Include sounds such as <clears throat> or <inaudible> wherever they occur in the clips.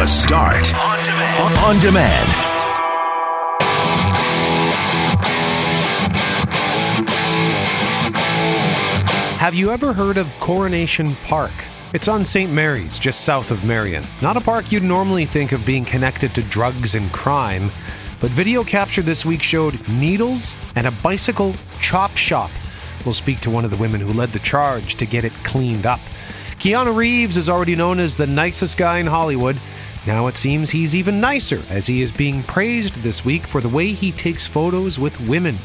The Start on demand. On demand. Have you ever heard of Coronation Park? It's on St. Mary's, just south of Marion. Not a park you'd normally think of being connected to drugs and crime, but video capture this week showed needles and a bicycle chop shop. We'll speak to one of the women who led the charge to get it cleaned up. Keanu Reeves is already known as the nicest guy in Hollywood. Now it seems he's even nicer, as he is being praised this week for the way he takes photos with women.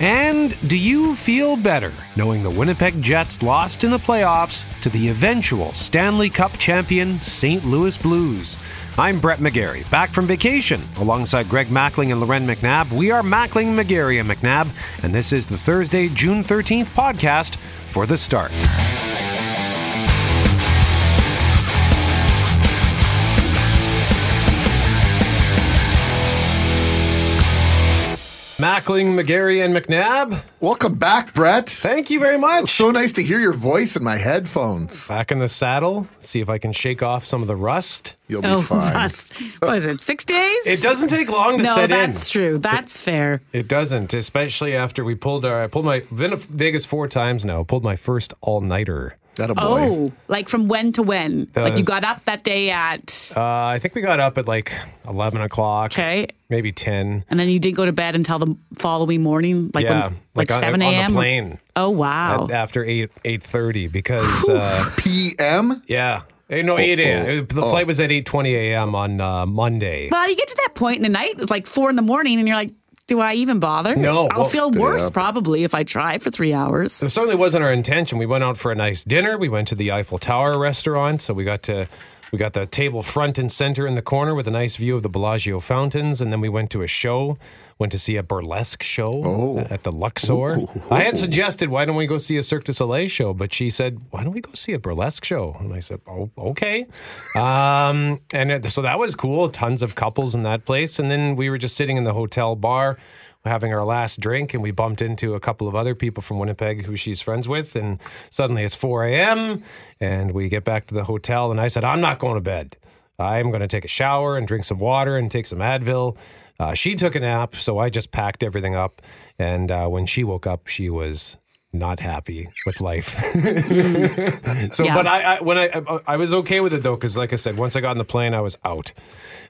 And do you feel better knowing the Winnipeg Jets lost in the playoffs to the eventual Stanley Cup champion St. Louis Blues? I'm Brett McGarry, back from vacation alongside Greg Mackling and Loren McNabb. We are Mackling, McGarry, and McNabb, and this is the Thursday, June 13th podcast for The Start. Mackling, McGarry, and McNabb. Welcome back, Brett. Thank you very much. So nice to hear your voice in my headphones. Back in the saddle. See if I can shake off some of the rust. You'll be Oh, fine. must. What is it? Six days? It doesn't take long to No, set in. No, that's true. That's fair. It doesn't, especially after we pulled our. I pulled my. Been to Vegas four times now. Pulled my first all nighter. That a boy. Oh, like from when to when? like you got up that day at Uh, I think we got up at like eleven o'clock. okay, Maybe ten. and then you didn't go to bed until the following morning, like yeah, when, like on the- seven on a.m. the plane Oh wow! at- after eight eight thirty because uh, PM? yeah. Eh, No, eight a.m. The flight was at eight twenty a.m. on uh, Monday. well, you get to that point in the night, it's like four in the morning, and you're like, "Do I even bother? No, I'll well, feel worse probably if I try for three hours." It certainly wasn't our intention. We went out for a nice dinner. We went to the Eiffel Tower restaurant, so we got to we got the table front and center in the corner with a nice view of the Bellagio fountains, and then we went to a show. Went to see a burlesque show at the Luxor. I had suggested, why don't we go see a Cirque du Soleil show? But she said, why don't we go see a burlesque show? And I said, oh, okay. Um, and it, so that was cool. Tons of couples in that place. And then we were just sitting in the hotel bar having our last drink and we bumped into a couple of other people from Winnipeg who she's friends with and suddenly it's 4 a.m. and we get back to the hotel and I said I'm not going to bed I'm going to take a shower and drink some water and take some Advil uh, she took a nap so I just packed everything up and uh, when she woke up she was not happy with life. <laughs> So Yeah. but I, I when I, I I was okay with it though because like I said once I got on the plane I was out.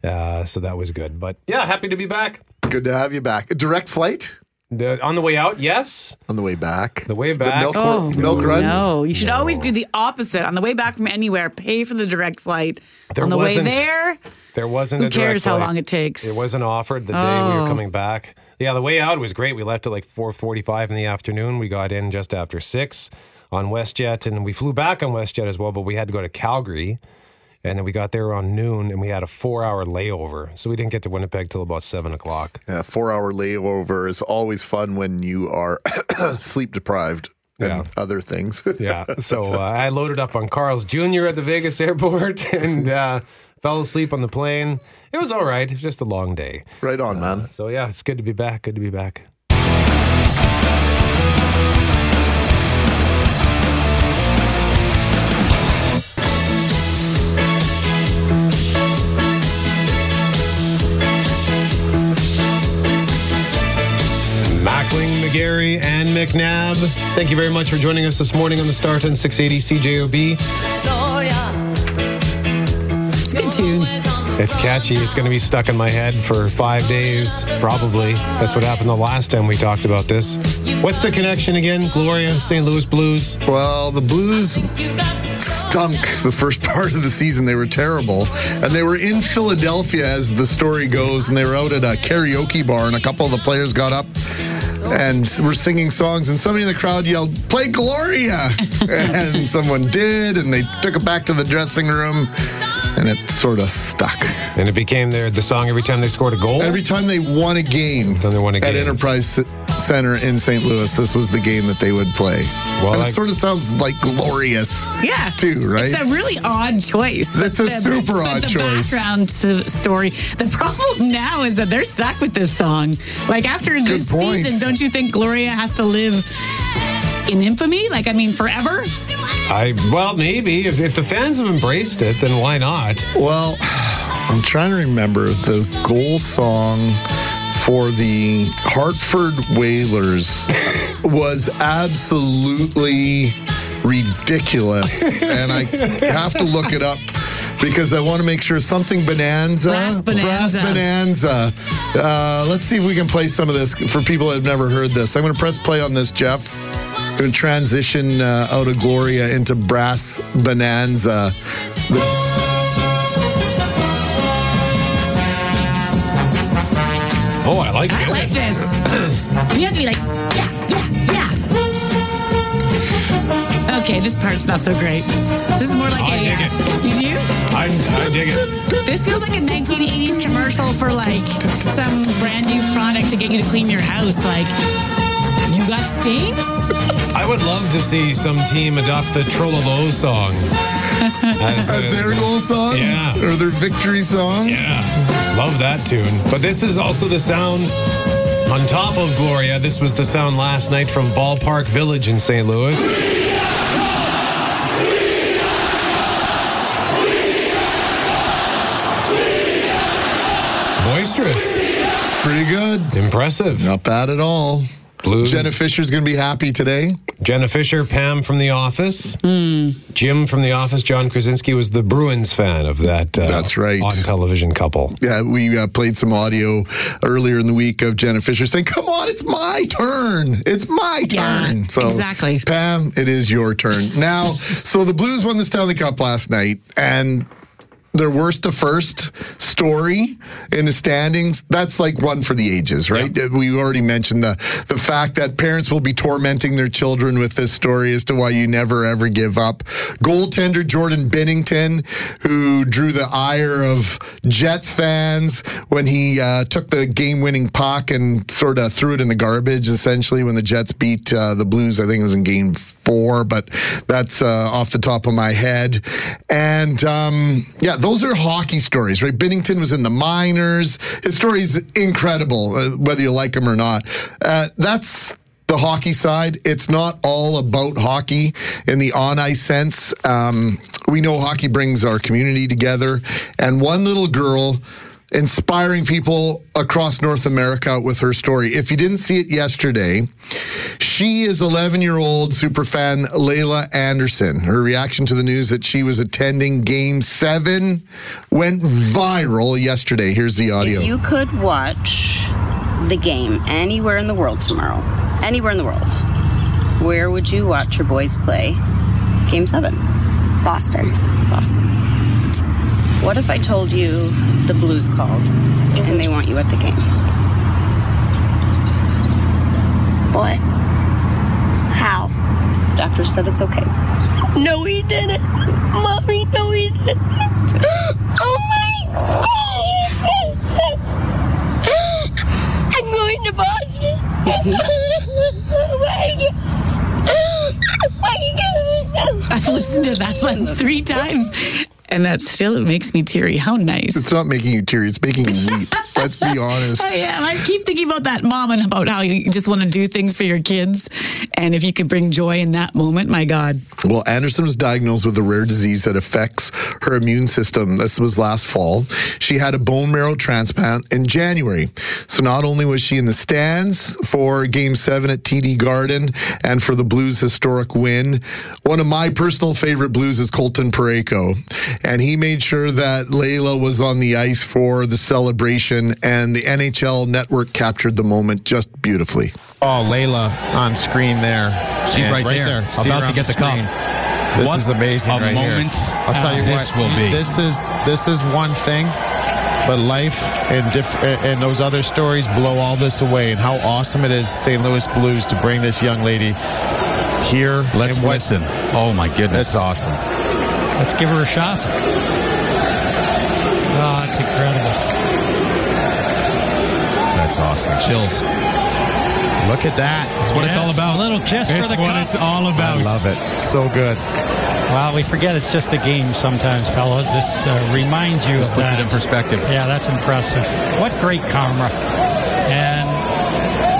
Uh, so that was good. But yeah happy to be back. Good to have you back. Direct flight the, on the way out, yes. on the way back. The way back? milk, Oh milk run. no! You should always do the opposite. On the way back from anywhere, pay for the direct flight. There On the way wasn't- there, There wasn't Who a cares how flight. long it takes? It wasn't offered the day we were Oh. coming back. Yeah, the way out was great. We left at like 4:45 in the afternoon. We got in just after 6 on WestJet and we flew back on WestJet as well, but we had to go to Calgary. And then we got there around noon and we had a four hour layover. So we didn't get to Winnipeg till about seven o'clock. Yeah, four hour layover is always fun when you are <coughs> sleep deprived and Yeah. other things. <laughs> Yeah. So uh, I loaded up on Carl's Jr. at the Vegas <laughs> airport and uh, fell asleep on the plane. It was all right. It was just a long day. right on, man. So yeah, it's good to be back. Good to be back. McGarry, and McNabb. Thank you very much for joining us this morning on the Start on 680 CJOB. it's a good tune. It's catchy. It's going to be stuck in my head for five days, probably. That's what happened the last time we talked about this. What's the connection again? Gloria, St. Louis Blues. Well, the Blues stunk the first <laughs> part of the season. They were terrible. And they were in Philadelphia, as the story goes, and they were out at a karaoke bar, and a couple of the players got up Oh. and were singing songs, and somebody in the crowd yelled, Play Gloria! <laughs> and someone did, and they took it back to the dressing room, and it sort of stuck. And it became their the song every time they scored a goal. Every time they won a game Then they won a game at. Enterprise Center in St. Louis, this was the game that they would play. Well, and I- it sort of sounds like glorious. Yeah, too, right? It's a really odd choice. It's a But super but odd the choice. background s- story. The problem now is that they're stuck with this song. Like after this point. season, don't you think Gloria has to live in infamy? Like I mean, forever? I well maybe if, if the fans have embraced it, then why not? Well, I'm trying to remember the goal song for the Hartford Whalers <laughs> was absolutely ridiculous, and I have to look it up because I want to make sure something bonanza, Brass Bonanza. Brass bonanza. Uh, let's see if we can play some of this for people that have never heard this. I'm going to press play on this, Jeff. Going to transition uh, out of Gloria into Brass Bonanza. The- Oh, I like I like this. this. <clears throat> you have to be like, yeah, yeah, yeah. Okay, this part's not so great. This is more like I a. dig uh, it. You do? I, I dig it. This feels like a 1980s commercial for like some brand new product to get you to clean your house. Like, you got stains? I would love to see some team adopt the Trololo song. <laughs> As, As a- their goal song? Yeah. Or their victory song? Yeah, love that tune. But this is also the sound on top of Gloria. This was the sound last night from Ballpark Village in St. Louis. Boisterous, Pretty good. impressive. Not bad at all. Blues. Jenna Fischer's going to be happy today. Jenna Fischer, Pam from The Office, Jim from The Office. John Krasinski was the Bruins fan of that. Uh, That's right. On television couple. Yeah, we uh, played some audio earlier in the week of Jenna Fischer saying, "Come on, it's my turn. It's my Yeah, so exactly. Pam, it is your turn now. so the Blues won the Stanley Cup last night, and their worst to first story in the standings. That's like one for the ages, right? We already mentioned the the fact that parents will be tormenting their children with this story as to why you never ever give up. Goaltender Jordan Binnington, who drew the ire of Jets fans when he uh, took the game winning puck and sort of threw it in the garbage, essentially, when the Jets beat uh, the Blues. I think it was in game four, but that's uh, off the top of my head. And um, yeah, those are hockey stories, right? Binnington was in the minors. His story's incredible, uh, whether you like him or not. Uh, that's the hockey side. It's not all about hockey in the on ice sense. Um, we know hockey brings our community together, and one little girl inspiring people across North America with her story. If you didn't see it yesterday, she is 11 year old superfan Laila Anderson. Her reaction to the news that she was attending game seven went viral yesterday. Here's the audio. If you could watch the game anywhere in the world tomorrow, anywhere in the world, where would you watch your boys play game seven? Boston. Boston. What if I told you the Blues called and they want you at the game? What? How? Doctor said it's okay. No, he didn't. Mommy, no, he didn't. Oh my God. I'm going to Boston. oh my God. Oh my God. I've listened to that one three times, and that still it makes me teary. How nice. It's not making you teary, it's making you weep. <laughs> Let's be honest. I am. I keep thinking about that mom and about how you just want to do things for your kids. And if you could bring joy in that moment, my God. Well, Anderson was diagnosed with a rare disease that affects her immune system. This was last fall. She had a bone marrow transplant in January. So not only was she in the stands for game seven at TD Garden and for the Blues' historic win, one of my personal favorite Blues is Colton Parayko. And he made sure that Laila was on the ice for the celebration, and the NHL network captured the moment just beautifully. Oh, Laila on screen there. She's And right there, See about to get the cup. screen. This What is amazing a right moment here. I'll tell you this what, will be. This is this is one thing, but life and diff- and those other stories blow all this away. And how awesome it is, St. Louis Blues, to bring this young lady here. Let's and what- listen. Oh my goodness. That's awesome. Let's give her a shot. Oh, it's incredible. That's awesome. Chills. Look at that. That's what it's all about. a little kiss for it's the what cup. it's all about. I love it. So good. Well, we forget it's just a game sometimes, fellas. This uh, reminds you This of puts that. it in perspective. Yeah, that's impressive. What great karma. And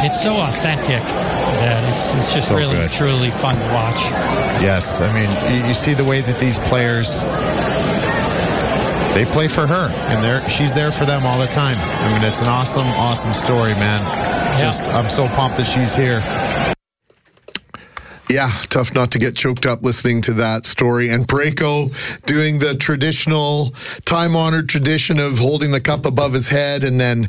it's so authentic that it's, it's just So really, good. truly fun to watch. Yes, I mean you, you see the way that these players they play for her, and they're she's there for them all the time. I mean, it's an awesome, awesome story, man. Just I'm so pumped that she's here. Yeah, tough not to get choked up listening to that story. And Parayko doing the traditional, time honored tradition of holding the cup above his head and then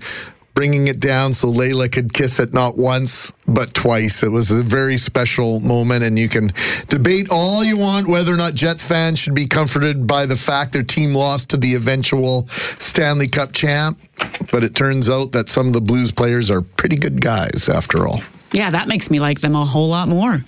bringing it down so Laila could kiss it not once, but twice. It was a very special moment. And you can debate all you want whether or not Jets fans should be comforted by the fact their team lost to the eventual Stanley Cup champ. But it turns out that some of the Blues players are pretty good guys after all. Yeah, that makes me like them a whole lot more.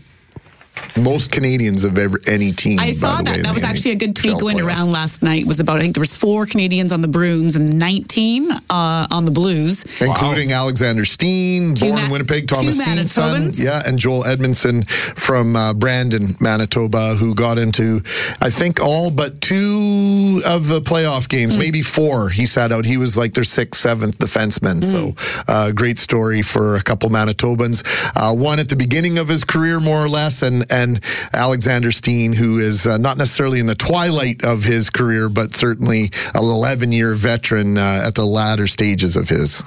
Most Canadians of ever, any team. I saw that. way, That was actually a good tweet going playoffs. around last night. Was about I think there was four Canadians on the Bruins and 19 uh, on the Blues. including Alexander Steen, Two born in Winnipeg, Thomas Steen's son, yeah, and Joel Edmundson from uh, Brandon, Manitoba, who got into, I think, all but two of the playoff games, Hmm. maybe four. He sat out. He was like their sixth, seventh defenseman. So, Hmm. uh, great story for a couple Manitobans. Uh, one at the beginning of his career, more or less, and and Alexander Steen, who is uh, not necessarily in the twilight of his career, but certainly an 11 year veteran uh, at the latter stages of his.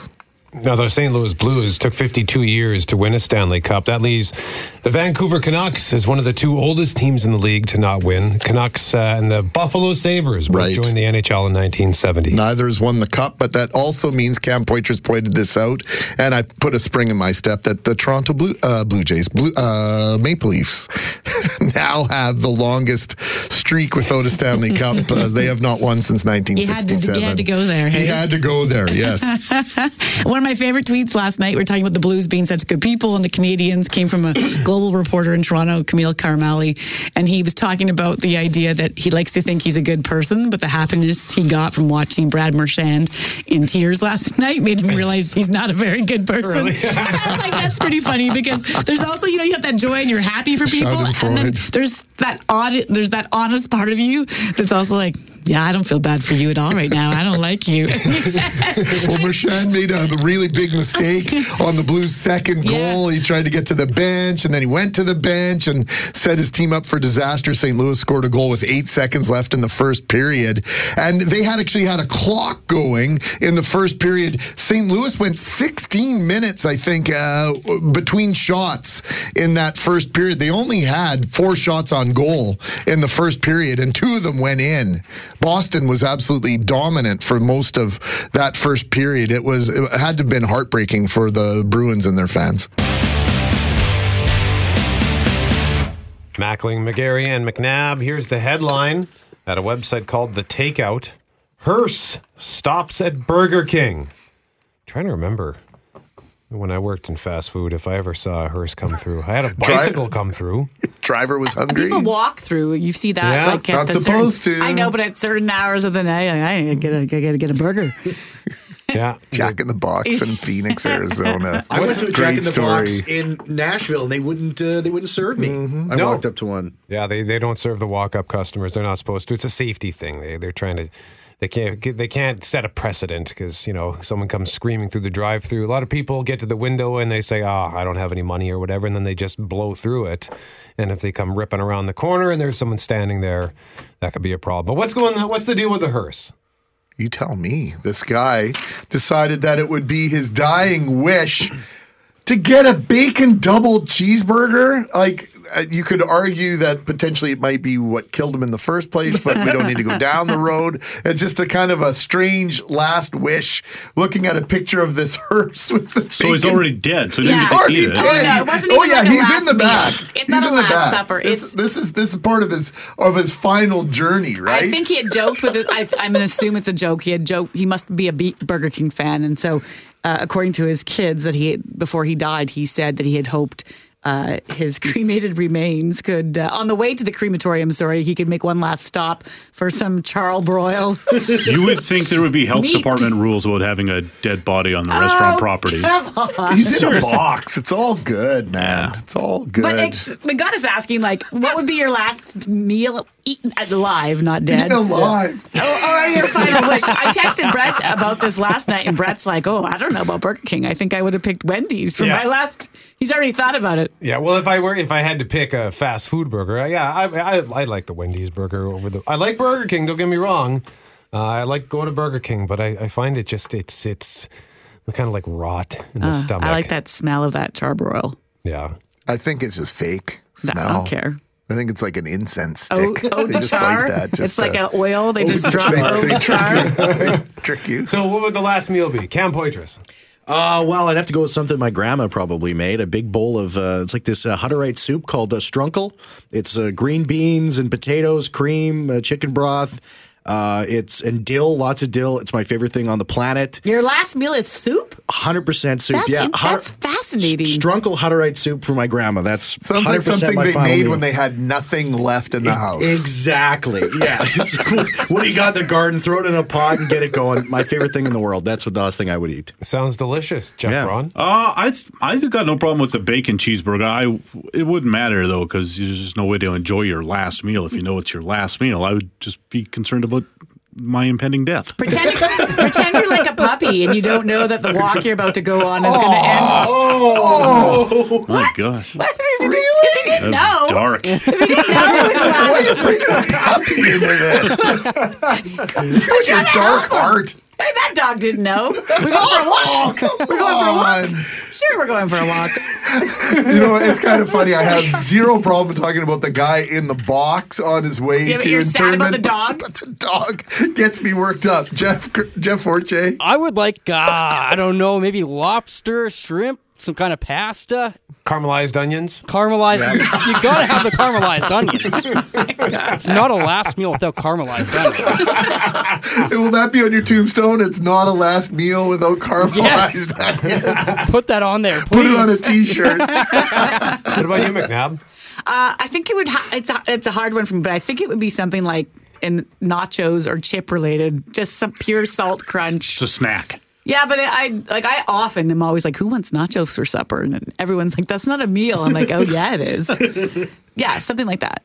Now, the St. Louis Blues took 52 years to win a Stanley Cup. That leaves the Vancouver Canucks as one of the two oldest teams in the league to not win. Canucks uh, and the Buffalo Sabres both Right. joined the NHL in 1970. Neither has won the cup, but that also means Cam Poitras pointed this out, and I put a spring in my step that the Toronto Blue uh, Blue Jays, Blue, uh, Maple Leafs, <laughs> now have the longest streak without a Stanley Cup. <laughs> Uh, they have not won since He had to, 1967. he had to go there. He had to go there. Yes. <laughs> Of my favorite tweets last night, we are talking about the Blues being such good people, and the Canadians came from a <coughs> global reporter in Toronto, Kamil Karamali, and he was talking about the idea that he likes to think he's a good person, but the happiness he got from watching Brad Marchand in tears last <laughs> night made him realize he's not a very good person. and <laughs> I was like, that's pretty funny because there's also, you know, you have that joy and you're happy for people, and then there's that odd, there's that honest part of you that's also like, yeah, I don't feel bad for you at all right now. I don't like you. <laughs> Well, Marchand made a really big mistake on the Blues' second Yeah. goal. He tried to get to the bench, and then he went to the bench and set his team up for disaster. St. Louis scored a goal with eight seconds left in the first period, and they had actually had a clock going in the first period. St. Louis went 16 minutes, I think, uh, between shots in that first period. They only had four shots on goal in the first period, and two of them went in. Boston was absolutely dominant for most of that first period. It was it had to have been heartbreaking for the Bruins and their fans. Mackling, McGarry, and McNabb. Here's the headline at a website called The Takeout. Hearse stops at Burger King. trying to remember when I worked in fast food if I ever saw a hearse come through. I had a <laughs> bicycle come through. Driver was hungry. People walk through. You see that, Yeah, like at not the supposed certain, to. I know, but at certain hours of the night, I, I gotta, I gotta get a burger. Yeah. <laughs> Jack in the Box in <laughs> Phoenix, Arizona. I went to a Jack in the story. Box in Nashville, and they wouldn't uh, they wouldn't serve me. I No. walked up to one. Yeah, they, they don't serve the walk up customers. They're not supposed to. It's a safety thing. They they're trying to they can't they can't set a precedent because you know someone comes screaming through the drive through. A lot of people get to the window and they say, "Ah, I don't have any money" or whatever, and then they just blow through it. And if they come ripping around the corner and there's someone standing there, that could be a problem. But what's going on? What's the deal with the hearse? You tell me. This guy decided that it would be his dying wish to get a bacon double cheeseburger. Like, you could argue that potentially it might be what killed him in the first place, but we don't need to go down the road. It's just a kind of a strange last wish looking at a picture of this hearse with the So he's already dead. So he Yeah. doesn't He's already eat it. dead. no, it oh even yeah, like he's in the meal. back. It's he's not a last back. supper. This, It's- this is this is part of his of his final journey, right? I think he had joked with it. I, I'm going to assume it's a joke. He had joked. He must be a Burger King fan, and so, uh, according to his kids, that he before he died, he said that he had hoped. Uh, his <laughs> cremated remains could, uh, on the way to the crematorium, sorry, he could make one last stop for some charbroil. <laughs> You would think there would be health Meat. department rules about having a dead body on the restaurant property. He's in a box. It's all good, man. It's all good. But it's, but got us asking, like, what would be your last meal eaten alive, not dead? Being alive. Or, or your final wish. I texted Brett about this last night, and Brett's like, "Oh, I don't know about Burger King. I think I would have picked Wendy's for Yeah. my last." He's already thought about it. Yeah, well, if I were if I had to pick a fast food burger, uh, yeah, I I, I like the Wendy's burger over the. I like Burger King. Don't get me wrong. Uh, I like going to Burger King, but I, I find it just it's it's kind of like rot in the Uh, stomach. I like that smell of that charbroil. Yeah. I think it's just fake smell. I don't care. I think it's like an incense Oh, stick. oh <laughs> They the just char. like that. it's just like an oil. They just They drop trick- over they the char. <laughs> They trick you. So what would the last meal be? Cam Poitras. Uh, well, I'd have to go with something my grandma probably made. A big bowl of uh, it's like this uh, Hutterite soup called uh, strunkel. It's uh, green beans and potatoes, cream, uh, chicken broth. Uh, it's and dill, lots of dill. It's my favorite thing on the planet. Your last meal is soup. Hundred percent soup. That's, yeah, in- Hutter- that's fascinating. Strunkel Hutterite soup for my grandma. That's Sounds 100% like something my they made meal. when they had nothing left in the house. Exactly. Yeah. <laughs> It's, what do you got in the garden? Throw it in a pot and get it going. My favorite thing in the world. That's what the last thing I would eat. Sounds delicious, Jeff Yeah. Braun. Uh, I th- I got no problem with the bacon cheeseburger. I it wouldn't matter though because there's just no way to enjoy your last meal if you know it's your last meal. I would just be concerned about my impending death. Pretend, pretend you're like a puppy and you don't know that the walk you're about to go on is going to end. Oh, My gosh, What? If you, if you didn't that's know, dark. if you didn't know it was last, What's <laughs> your dark heart? Hey, that dog didn't know. <laughs> We're going for a walk. We're going for a walk. Sure, we're going for a walk. You know, it's kind of funny. I have zero problem talking about the guy in the box on his way Yeah, but to you're sad about internment. the dog? But <laughs> the dog gets me worked up. Jeff Jeff Forche. I would like, uh, I don't know, maybe lobster, shrimp, some kind of pasta, Caramelized onions. caramelized. You, you gotta have the caramelized onions. it's not a last meal without caramelized onions. Will that be on your tombstone? It's not a last meal without Yes. caramelized onions. Put that on there, Put it on a please. t-shirt. What about you, McNabb? Uh, I think it would. Ha- it's a, it's a hard one for me, but I think it would be something like in nachos or chip related, just some pure salt crunch. It's a snack. Yeah, but I like I often am always like, who wants nachos for supper? And everyone's like, that's not a meal. I'm like, oh yeah, it is. <laughs> yeah, something like that.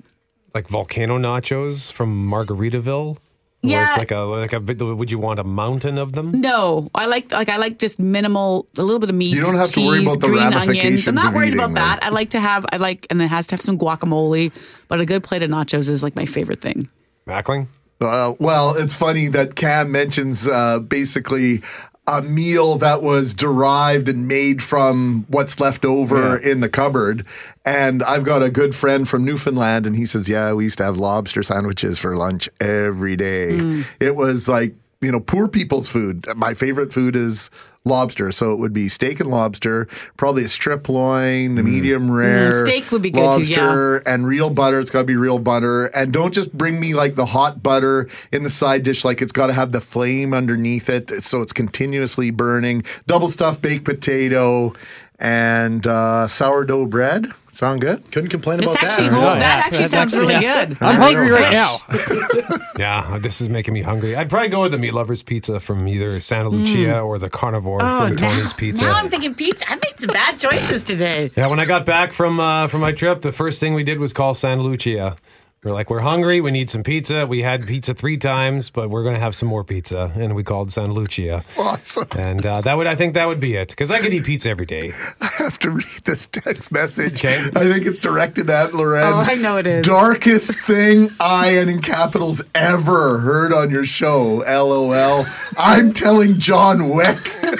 Like volcano nachos from Margaritaville. Yeah. it's like a like a bit- would you want a mountain of them? No, I like like I like just minimal, a little bit of meat. You don't have to worry cheese, about the green onions. I'm not worried eating about them. that. I like to have I like, and it has to have some guacamole. But a good plate of nachos is like my favorite thing. Mackling? Uh, well, it's funny that Cam mentions uh, basically a meal that was derived and made from what's left over in the cupboard. And I've got a good friend from Newfoundland, and he says, Yeah, we used to have lobster sandwiches for lunch every day. Mm. It was like, you know, poor people's food. My favorite food is lobster. So it would be steak and lobster, probably a strip loin, a medium rare. steak would be good too, yeah. and real butter. It's got to be real butter. And don't just bring me like the hot butter in the side dish. Like it's got to have the flame underneath it, so it's continuously burning. Double stuffed baked potato and uh, sourdough bread. Sound good? Couldn't complain It's about actually that. whole, Yeah. that actually sounds that's- really yeah. <laughs> good. I'm That hungry right sense. now. <laughs> Yeah, this is making me hungry. I'd probably go with the meat lovers pizza from either Santa Lucia or the carnivore Oh, from now, Tony's Pizza. now I'm thinking pizza. I made some bad choices today. yeah, when I got back from uh, from my trip, the first thing we did was call Santa Lucia. We're like, we're hungry. We need some pizza. We had pizza three times, but we're going to have some more pizza, and we called Santa Lucia. Awesome. And uh, that would, I think, that would be it because I could eat pizza every day. <laughs> I have to read this text message. Okay. I think it's directed at Loren. Oh, I know it is. Darkest thing I and in capitals ever heard on your show. LOL. I'm telling John Wick. <laughs>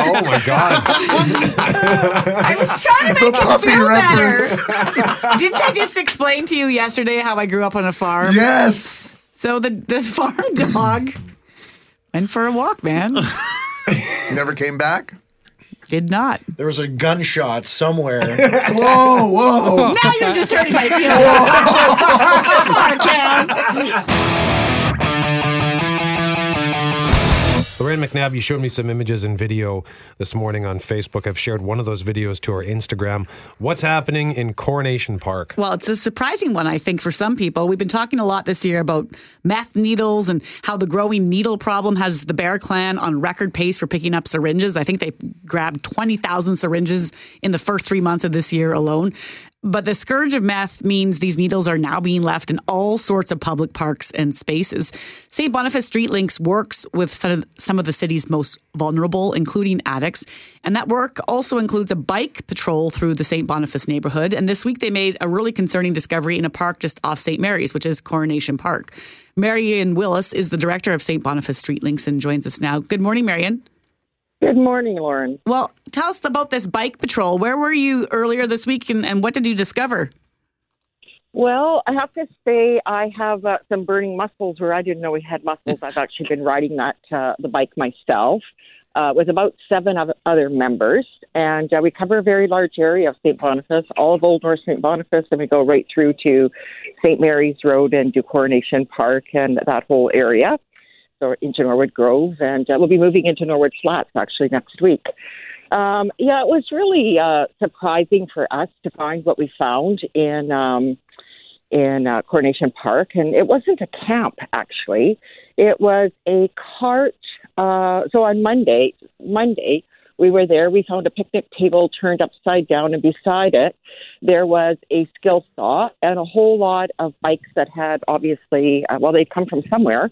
Oh my god! I was trying to make The him puppy feel reference. better. Didn't I just explain to you yesterday how I grew up on a farm? yes. So the this <laughs> farm dog went for a walk, man. <laughs> Never came back. Did not. There was a gunshot somewhere. <laughs> Whoa, whoa. Now you're just hurting my feelings. Go far, Cam. Loren McNabb, you showed me some images and video this morning on Facebook. I've shared one of those videos to our Instagram. What's happening in Coronation Park? Well, it's a surprising one, I think, for some people. We've been talking a lot this year about meth needles and how the growing needle problem has the Bear Clan on record pace for picking up syringes. I think they grabbed 20,000 syringes in the first three months of this year alone. But the scourge of meth means these needles are now being left in all sorts of public parks and spaces. St. Boniface Street Links works with some of, the city's most vulnerable, including addicts. And that work also includes a bike patrol through the St. Boniface neighborhood. And this week they made a really concerning discovery in a park just off St. Mary's, which is Coronation Park. Marion Willis is the director of St. Boniface Street Links and joins us now. Good morning, Marion. Good morning, Loren. Well, tell us about this bike patrol. Where were you earlier this week and, and what did you discover? Well, I have to say I have uh, some burning muscles where I didn't know we had muscles. I've actually been riding that uh, the bike myself uh, with about seven other members, and uh, we cover a very large area of St. Boniface, all of Old North St. Boniface, and we go right through to St. Mary's Road and do Coronation Park and that whole area. So into Norwood Grove, and uh, we'll be moving into Norwood Flats actually next week. Um, yeah, it was really uh, surprising for us to find what we found in um, in uh, Coronation Park, and it wasn't a camp actually. It was a cart. Uh, so on Monday, Monday we were there. We found a picnic table turned upside down, and beside it there was a skill saw and a whole lot of bikes that had obviously, uh, well, they'd come from somewhere.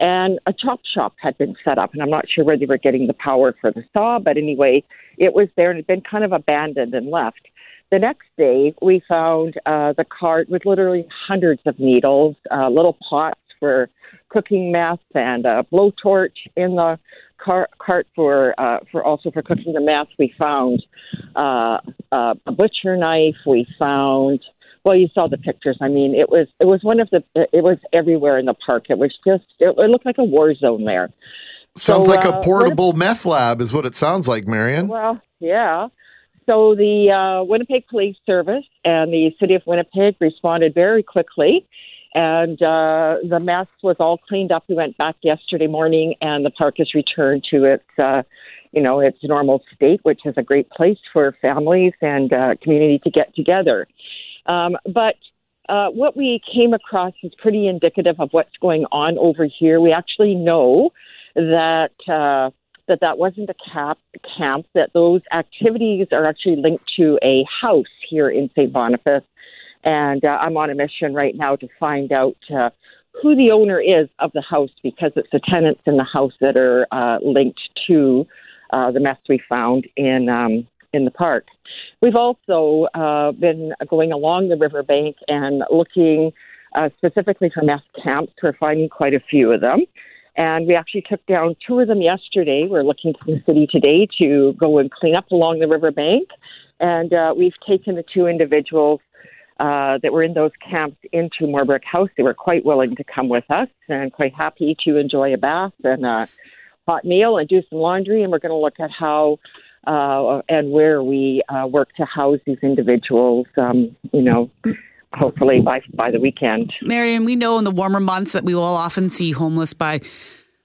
And a chop shop had been set up, and I'm not sure where they were getting the power for the saw, but anyway, it was there and had been kind of abandoned and left. The next day, we found uh, the cart with literally hundreds of needles, uh, little pots for cooking meth, and a blowtorch in the car- cart for uh, for also for cooking the meth. We found uh, uh, a butcher knife. We found well, you saw the pictures. I mean, it was it was one of the it was everywhere in the park. It was just it, it looked like a war zone there. Sounds So, like uh, a portable meth lab, is what it sounds like, Marion. Well, yeah. So the uh, Winnipeg Police Service and the City of Winnipeg responded very quickly, and uh, the mess was all cleaned up. We went back yesterday morning, and the park has returned to its, uh, you know, its normal state, which is a great place for families and uh, community to get together. Um, but uh, what we came across is pretty indicative of what's going on over here. We actually know that uh, that that wasn't a cap, camp. That those activities are actually linked to a house here in St. Boniface, and uh, I'm on a mission right now to find out. Uh, who the owner is of the house because it's the tenants in the house that are uh, linked to uh, the mess we found in um, in the park. We've also uh, been going along the riverbank and looking uh, specifically for meth camps. We're finding quite a few of them. And we actually took down two of them yesterday. We're looking to the city today to go and clean up along the riverbank. And uh, we've taken the two individuals uh, that were in those camps into Morberg House. They were quite willing to come with us and quite happy to enjoy a bath and a hot meal and do some laundry. And we're going to look at how uh, and where we uh, work to house these individuals. Um, you know, hopefully by by the weekend. Marion, we know in the warmer months that we will often see homeless by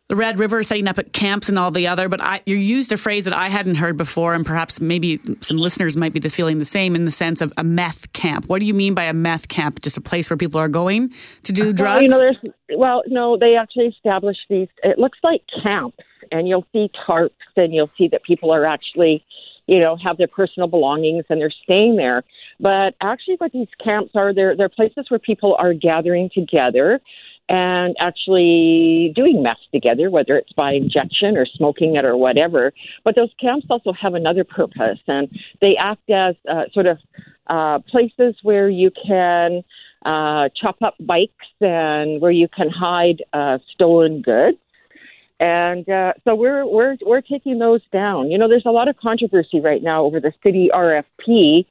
the Red River setting up at camps and all the other, but I, you used a phrase that I hadn't heard before, and perhaps maybe some listeners might be the feeling the same in the sense of a meth camp. What do you mean by a meth camp? Just a place where people are going to do drugs? Well, you know, there's well, no, they actually established these. It looks like camps, and you'll see tarps, and you'll see that people are actually, you know, have their personal belongings and they're staying there. But actually, what these camps are, they're they're places where people are gathering together and actually doing meth together, whether it's by injection or smoking it or whatever. But those camps also have another purpose, and they act as uh, sort of uh, places where you can uh, chop up bikes and where you can hide uh, stolen goods. And uh, so we're we're we're taking those down. You know, there's a lot of controversy right now over the city RFP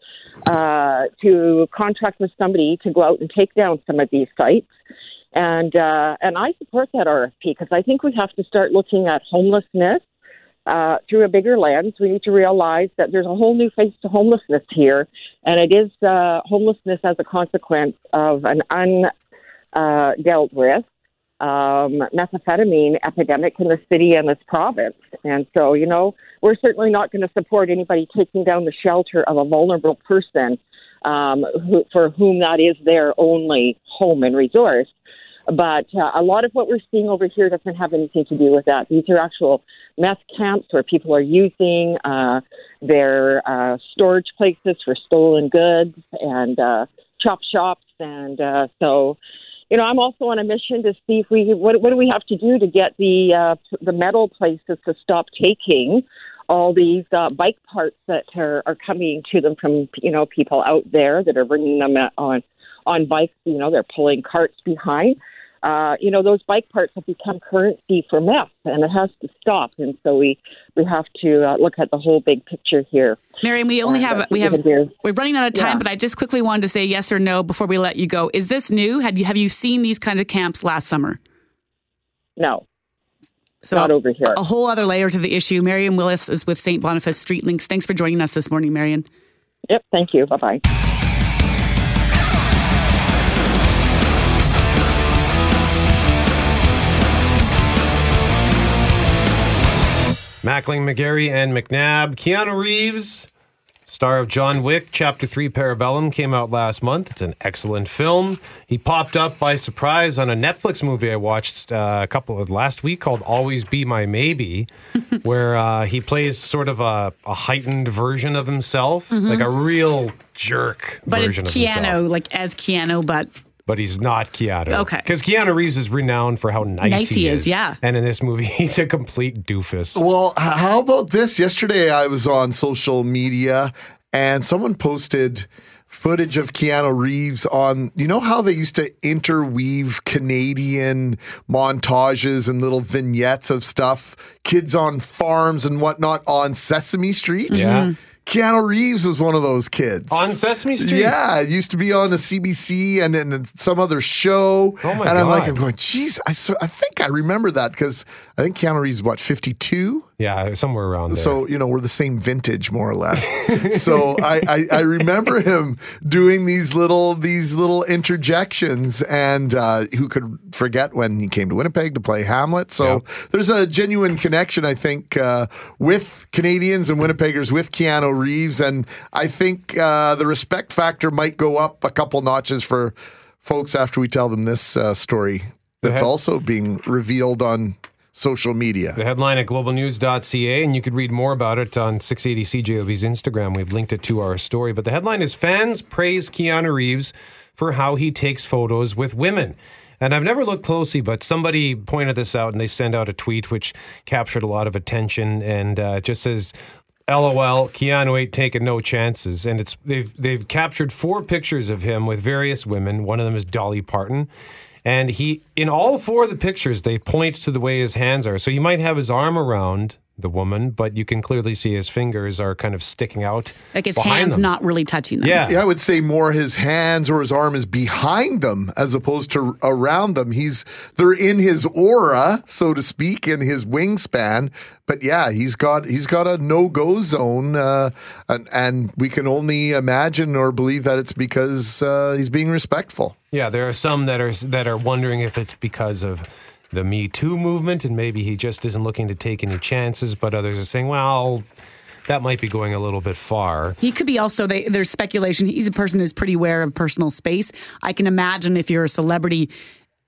uh, to contract with somebody to go out and take down some of these sites. And uh, and I support that RFP because I think we have to start looking at homelessness uh, through a bigger lens. We need to realize that there's a whole new face to homelessness here, and it is uh, homelessness as a consequence of an undealt with um, methamphetamine epidemic in the city and this province. And so, you know, we're certainly not going to support anybody taking down the shelter of a vulnerable person um, who, for whom that is their only home and resource. But uh, a lot of what we're seeing over here doesn't have anything to do with that. These are actual meth camps where people are using uh, They're uh, storage places for stolen goods and uh, chop shops, and uh, so you know, I'm also on a mission to see if we what what do we have to do to get the uh, the metal places to stop taking all these uh, bike parts that are, are coming to them from you know people out there that are bringing them on on bikes. You know, they're pulling carts behind. Uh, you know, those bike parts have become currency for meth, and it has to stop. And so we we have to uh, look at the whole big picture here. Marion, we only have uh, we have we're running out of time, Yeah. but I just quickly wanted to say yes or no before we let you go. Is this new? Had you have you seen these kind of camps last summer? No. So Not over here. A whole other layer to the issue. Marion Willis is with St. Boniface Street Links. Thanks for joining us this morning, Marion. Yep. Thank you. Bye bye. Mackling, McGarry, and McNabb. Keanu Reeves, star of John Wick, Chapter 3 Parabellum, came out last month. It's an excellent film. He popped up by surprise on a Netflix movie I watched uh, a couple of last week called Always Be My Maybe, <laughs> where uh, he plays sort of a, a heightened version of himself, Mhm. like a real jerk But version it's of himself. Keanu, like as Keanu, but But he's not Keanu. Okay. Because Keanu Reeves is renowned for how nice, Nice he is, is. yeah. And in this movie, <laughs> he's a complete doofus. Well, how about this? Yesterday, I was on social media and someone posted footage of Keanu Reeves on. You know how they used to interweave Canadian montages and little vignettes of stuff, kids on farms and whatnot on Sesame Street? Yeah. Mhm. Keanu Reeves was one of those kids. On Sesame Street? Yeah, it used to be on the CBC and in some other show. Oh my and I'm like, I'm going, geez, I, so, I think I remember that because I think Keanu Reeves is what, 52? Yeah, somewhere around there. So, you know, we're the same vintage more or less. <laughs> so I, I, I remember him doing these little these little interjections and uh, who could forget when he came to Winnipeg to play Hamlet. So there's a genuine connection, I think, uh, with Canadians and Winnipeggers with Keanu Reeves. And I think uh, the respect factor might go up a couple notches for folks after we tell them this uh, story that's also being revealed on social media. The headline at globalnews.ca, and you could read more about it on 680 CJOB's Instagram. We've linked it to our story. But the headline is Fans Praise Keanu Reeves for how he takes photos with women. And I've never looked closely, but somebody pointed this out and they sent out a tweet which captured a lot of attention and uh, just says, LOL, Keanu ain't taking no chances. And it's they've they've captured four pictures of him with various women. One of them is Dolly Parton. And he in all four of the pictures they point to the way his hands are. So he might have his arm around the woman, but you can clearly see his fingers are kind of sticking out. like his hands them. not really touching them. Yeah, I would say more his hands or his arm is behind them as opposed to around them. He's they're in his aura, so to speak, in his wingspan. But yeah, he's got he's got a no go zone, uh, and, and we can only imagine or believe that it's because uh, he's being respectful. Yeah, there are some that are that are wondering if it's because of the Me Too movement and maybe he just isn't looking to take any chances, but others are saying, well, that might be going a little bit far. He could be also, they, there's speculation. He's a person who's pretty aware of personal space. I can imagine if you're a celebrity,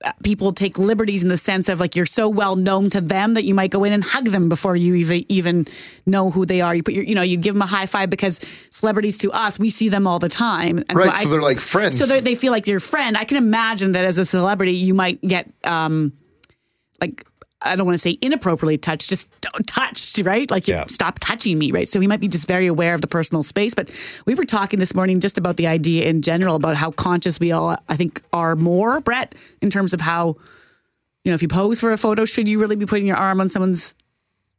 uh, people take liberties in the sense of like you're so well known to them that you might go in and hug them before you even, even know who they are. You put your, you know, you give them a high five because celebrities to us, we see them all the time. And Right, so they're like friends. So they they feel like your friend. I can imagine that as a celebrity, you might get, um, like, I don't want to say inappropriately touched, just don't touched, right? Like, Yeah. stop touching me, right? So he might be just very aware of the personal space. But we were talking this morning just about the idea in general about how conscious we all, I think, are more, Brett, in terms of how, you know, if you pose for a photo, should you really be putting your arm on someone's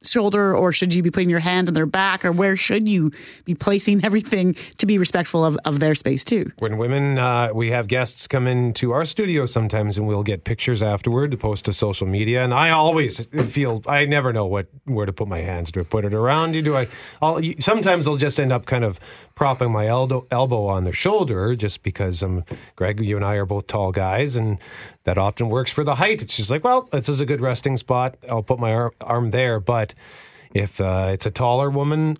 shoulder or should you be putting your hand on their back or where should you be placing <laughs> everything to be respectful of, of their space too? When women, uh, we have guests come into our studio sometimes, and we'll get pictures afterward to post to social media. And I always feel I never know what where to put my hands. Do I put it around you? Do I? I'll, sometimes I'll just end up kind of propping my elbow elbow on their shoulder, just because I'm Greg. You and I are both tall guys, and that often works for the height. It's just like, well, this is a good resting spot. I'll put my ar- arm there. But if uh, it's a taller woman.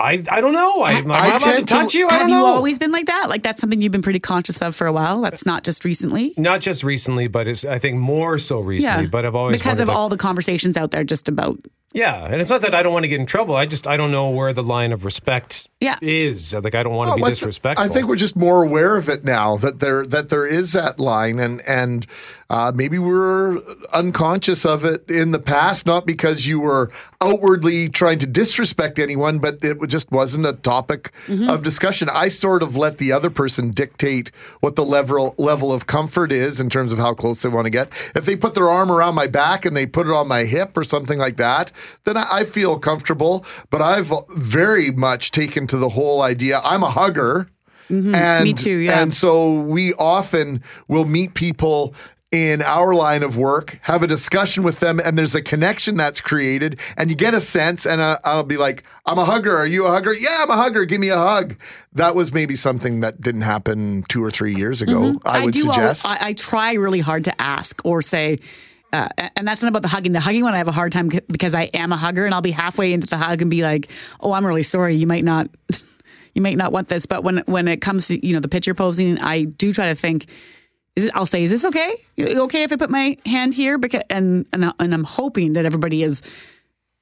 I, I don't know. I, am I allowed to tend to- touch you? I Have don't you know. always been like that? Like that's something you've been pretty conscious of for a while. That's not just recently. Not just recently, but it's I think more so recently. Yeah. But I've always because of like, all the conversations out there just about Yeah, and it's not that I don't want to get in trouble. I just I don't know where the line of respect Yeah. is. Like I don't want to be disrespectful. I think we're just more aware of it now that there that there is that line, and and uh, maybe we're unconscious of it in the past, not because you were outwardly trying to disrespect anyone, but it just wasn't a topic of discussion. I sort of let the other person dictate what the level level of comfort is in terms of how close they want to get. If they put their arm around my back and they put it on my hip or something like that, then I, I feel comfortable. But I've very much taken to the whole idea. I'm a hugger. And, Mm-hmm. Me too, yeah. And so we often will meet people in our line of work, have a discussion with them, and there's a connection that's created, and you get a sense. And uh, I'll be like, "I'm a hugger. Are you a hugger? Yeah, I'm a hugger. Give me a hug." That was maybe something that didn't happen two or three years ago. I would do suggest. I, I try really hard to ask or say, uh, and that's not about the hugging. The hugging one, I have a hard time because I am a hugger, and I'll be halfway into the hug and be like, "Oh, I'm really sorry. You might not, <laughs> you might not want this." But when when it comes to you know the picture posing, I do try to think. Is it, I'll say, "Is this okay? Okay if I put my hand here?" Because and and, and I'm hoping that everybody is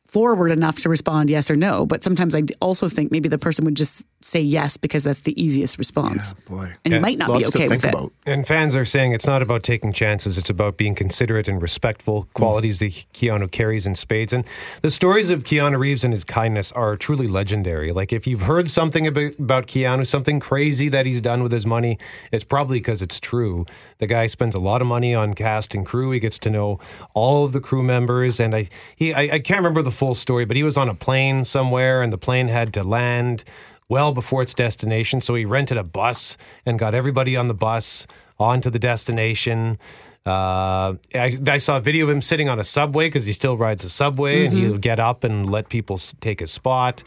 forward enough to respond yes or no. But sometimes I also think maybe the person would just say yes because that's the easiest response. boy, and you might not be okay with it. And fans are saying it's not about taking chances, it's about being considerate and respectful, qualities that Keanu carries in spades. And the stories of Keanu Reeves and his kindness are truly legendary. Like, if you've heard something about, about Keanu, something crazy that he's done with his money, it's probably because it's true. The guy spends a lot of money on cast and crew. He gets to know all of the crew members. And I, he, I, I can't remember the full story, but he was on a plane somewhere and the plane had to land well before its destination. So he rented a bus and got everybody on the bus onto the destination. Uh, I, I saw a video of him sitting on a subway because he still rides a subway and he'll get up and let people take his spot.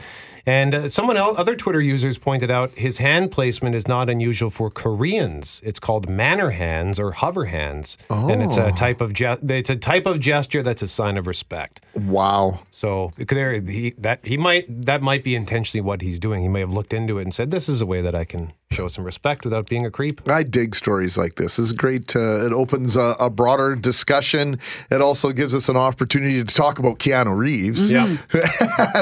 And uh, someone else, other Twitter users pointed out his hand placement is not unusual for Koreans. It's called manner hands or hover hands, and it's a Oh. type of ge- it's a type of gesture that's a sign of respect. Wow. So there, he that he might that might be intentionally what he's doing. He may have looked into it and said, "This is a way that I can show some respect without being a creep." I dig stories like this. This is great. Uh, it opens a, a broader discussion. It also gives us an opportunity to talk about Keanu Reeves. Yeah.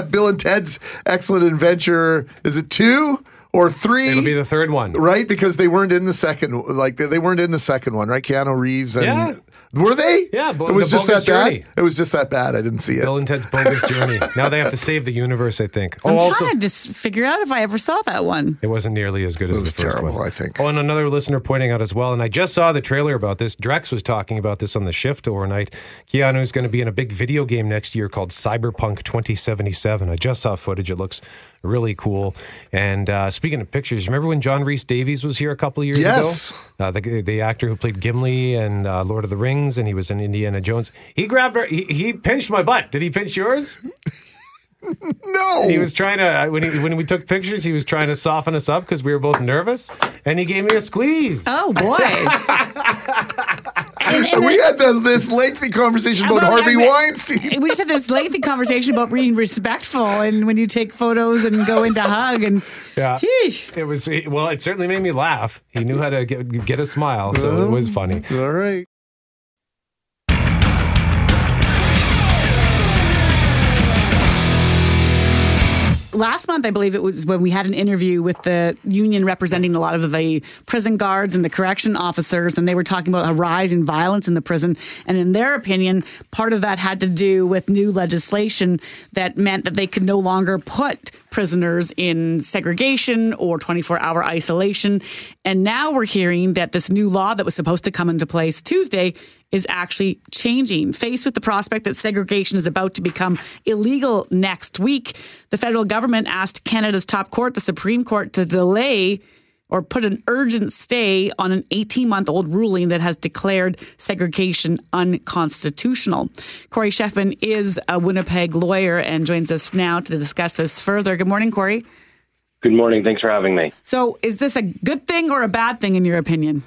<laughs> Bill and Ted's Excellent Adventure. Is it two or three? It'll be the third one. right? Because they weren't in the second. Like they, they weren't in the second one, right? Keanu Reeves and Yeah. Were they? Yeah, bo- it was the just that journey. bad. It was just that bad. I didn't see it. Bill and Ted's bogus journey. <laughs> Now they have to save the universe. I think. Oh, I'm also, trying to just figure out if I ever saw that one. It wasn't nearly as good as was the first terrible, one. I think. Oh, and another listener pointing out as well, and I just saw the trailer about this. Drex was talking about this on the shift overnight. Keanu's going to be in a big video game next year called Cyberpunk 2077. I just saw footage. It looks really cool. And uh, speaking of pictures, remember when John Rhys-Davies was here a couple of years Yes. ago? Uh, the, the actor who played Gimli and uh, Lord of the Rings, and he was in Indiana Jones. He grabbed her, he, he pinched my butt. Did he pinch yours? <laughs> No. He was trying to when he when we took pictures. He was trying to soften us up because we were both nervous, and he gave me a squeeze. Oh boy! <laughs> and, and we then- had the, this lengthy conversation about, Harvey and then- Weinstein. We just had this lengthy conversation about being respectful and when you take photos and go into hug and Yeah, Hee. it was well. It certainly made me laugh. He knew how to get, get a smile, so it was oh, funny. All right. Last month, I believe it was when we had an interview with the union representing a lot of the prison guards and the correction officers, and they were talking about a rise in violence in the prison. And in their opinion, part of that had to do with new legislation that meant that they could no longer put prisoners in segregation or 24 hour isolation. And now we're hearing that this new law that was supposed to come into place Tuesday is actually changing. Faced with the prospect that segregation is about to become illegal next week, the federal government asked Canada's top court, the Supreme Court, to delay or put an urgent stay on an 18 month old ruling that has declared segregation unconstitutional. Corey Shefman is a Winnipeg lawyer and joins us now to discuss this further. Good morning, Corey. Good morning. Thanks for having me. So, is this a good thing or a bad thing in your opinion?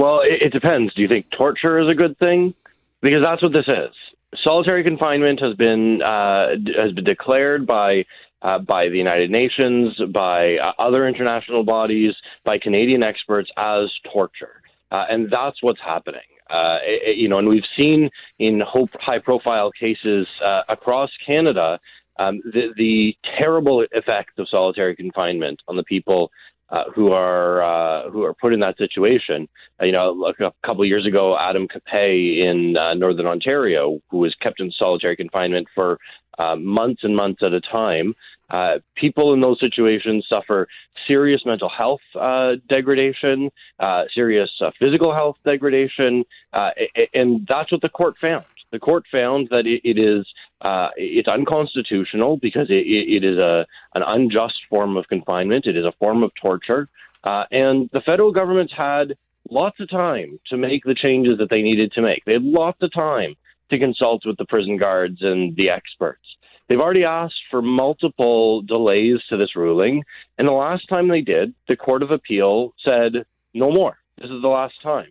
Well, it, it depends. Do you think torture is a good thing? Because that's what this is. Solitary confinement has been uh, has been declared by uh, by the United Nations, by uh, other international bodies, by Canadian experts as torture, uh, and that's what's happening. Uh, eh, you know, and we've seen in high-profile cases uh, across Canada um, the, the terrible effect of solitary confinement on the people uh, who are uh, who are put in that situation. Uh, you know, a, a couple of years ago, Adam Capay in uh, Northern Ontario, who was kept in solitary confinement for uh, months and months at a time. Uh, people in those situations suffer serious mental health degradation, serious physical health degradation, and that's what the court found. The court found that it is uh, it's unconstitutional because it, it is a an unjust form of confinement. It is a form of torture, and the federal government's had lots of time to make the changes that they needed to make. They had lots of time to consult with the prison guards and the experts. They've already asked for multiple delays to this ruling, and the last time they did, the Court of Appeal said no more. This is the last time.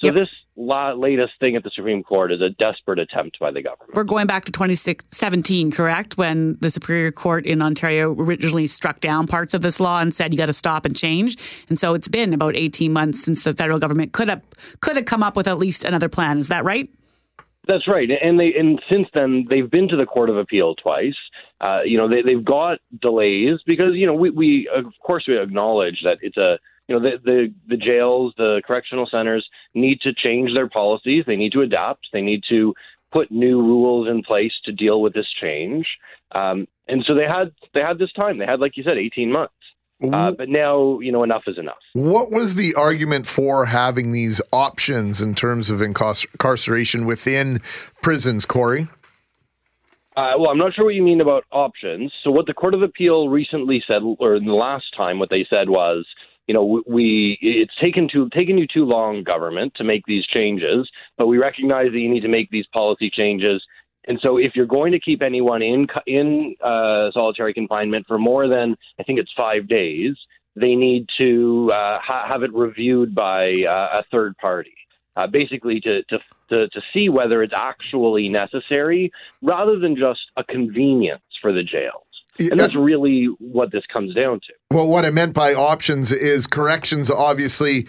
So Yep. this la- latest thing at the Supreme Court is a desperate attempt by the government. We're going back to 2017, correct? When the Superior Court in Ontario originally struck down parts of this law and said you got to stop and change. And so it's been about 18 months since the federal government could have could have come up with at least another plan. Is that right? That's right, and they and since then they've been to the Court of Appeal twice. Uh, you know they they've got delays because you know we we of course we acknowledge that it's a you know the the the jails the correctional centers need to change their policies. They need to adapt. They need to put new rules in place to deal with this change. Um, and so they had they had this time. They had like you said 18 months. Uh, but now you know enough is enough. What was the argument for having these options in terms of incarceration within prisons, Corey? Uh, well, I'm not sure what you mean about options. So, what the Court of Appeal recently said, or the last time, what they said was, you know, we it's taken too taken you too long, government, to make these changes, but we recognize that you need to make these policy changes. And so, if you're going to keep anyone in in uh, solitary confinement for more than I think it's five days, they need to uh, ha- have it reviewed by uh, a third party uh, basically to, to to to see whether it's actually necessary rather than just a convenience for the jails. And that's really what this comes down to. Well, what I meant by options is corrections obviously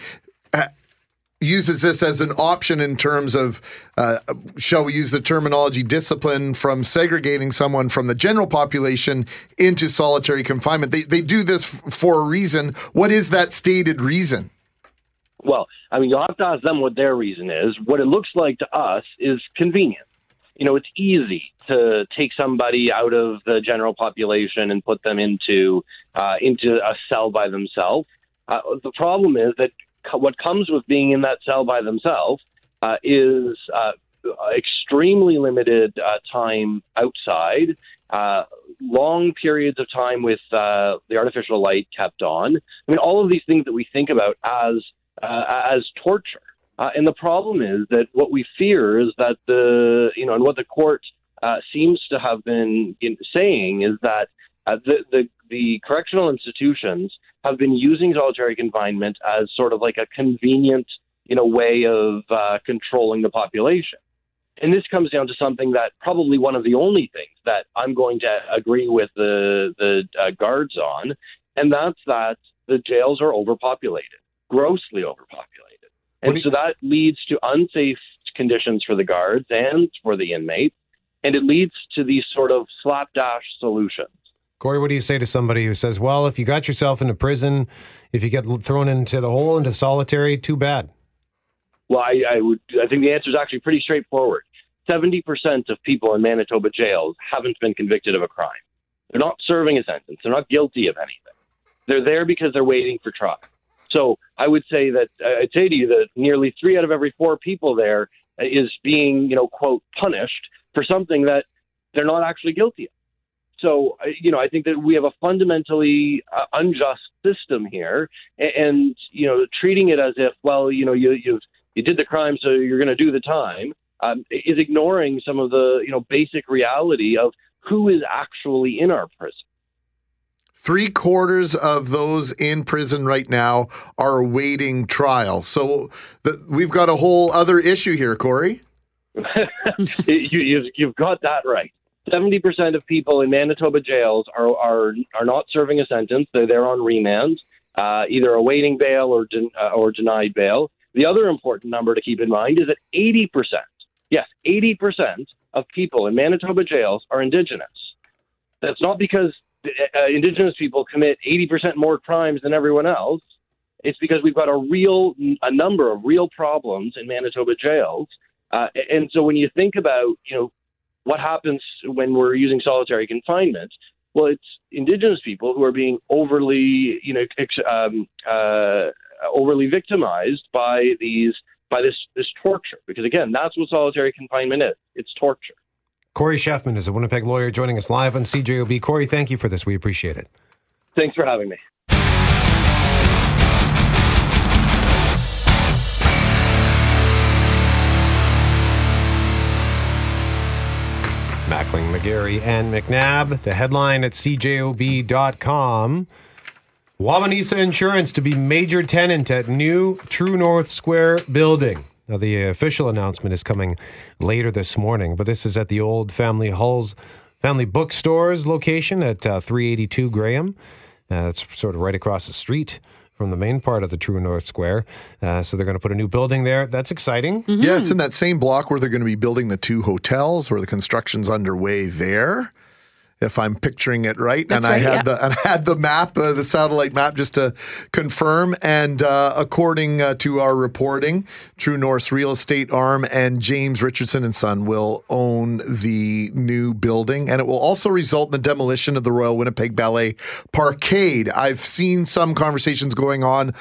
uh, uses this as an option in terms of, uh, shall we use the terminology, discipline from segregating someone from the general population into solitary confinement. They, they do this f- for a reason. What is that stated reason? Well, I mean, you'll have to ask them what their reason is. What it looks like to us is convenient. You know, it's easy to take somebody out of the general population and put them into uh, into a cell by themselves. Uh, the problem is that co- what comes with being in that cell by themselves uh, is uh, extremely limited uh, time outside, uh, long periods of time with the artificial light kept on. I mean, all of these things that we think about as as torture. Uh, and the problem is that what we fear is that the you know, and what the court uh, seems to have been in, saying is that uh, the, the the correctional institutions have been using solitary confinement as sort of like a convenient you know way of uh, controlling the population. And this comes down to something that probably one of the only things that I'm going to agree with the the uh, guards on, and that's that the jails are overpopulated, grossly overpopulated, and so that leads to unsafe conditions for the guards and for the inmates, and it leads to these sort of slapdash solutions. Corey, what do you say to somebody who says, well, if you got yourself into prison, if you get thrown into the hole, into solitary, too bad? Well, I, I would. I think the answer is actually pretty straightforward. Seventy percent of people in Manitoba jails haven't been convicted of a crime. They're not serving a sentence. They're not guilty of anything. They're there because they're waiting for trial. So I would say that I'd say to you that nearly three out of every four people there is being, you know, quote punished for something that they're not actually guilty of. So, you know, I think that we have a fundamentally uh, unjust system here, a- and you know, treating it as if, well, you know, you you you did the crime, so you're going to do the time, um, is ignoring some of the you know basic reality of who is actually in our prison. Three quarters of those in prison right now are awaiting trial. So the, we've got a whole other issue here, Corey. <laughs> you, you've, you've got that right. Seventy percent of people in Manitoba jails are are are not serving a sentence. They're there on remand, uh, either awaiting bail or uh, or denied bail. The other important number to keep in mind is that 80%, yes, 80% of people in Manitoba jails are Indigenous. That's not because uh, Indigenous people commit 80% more crimes than everyone else. It's because we've got a real, a number of real problems in Manitoba jails. Uh, and so when you think about, you know, what happens when we're using solitary confinement, well, it's Indigenous people who are being overly, you know, um, uh, overly victimized by these by this this torture. Because again, that's what solitary confinement is. It's torture. Corey Shefman is a Winnipeg lawyer joining us live on CJOB. Corey, thank you for this. We appreciate it. Thanks for having me. Mackling, McGarry, and McNabb. The headline at cjob.com. Wawanesa Insurance to be major tenant at new True North Square building. Now, the official announcement is coming later this morning, but this is at the old Family Hulls Family Bookstores location at uh, 382 Graham. Uh, it's sort of right across the street from the main part of the True North Square. Uh, so they're going to put a new building there. That's exciting. Yeah, it's in that same block where they're going to be building the two hotels, where the construction's underway there. If I'm picturing it right, That's and I had yeah. the <laughs> and I had the map, uh, the satellite map, just to confirm. And uh, according uh, to our reporting, True North's real estate arm and James Richardson and Son will own the new building, and it will also result in the demolition of the Royal Winnipeg Ballet Parkade. I've seen some conversations going on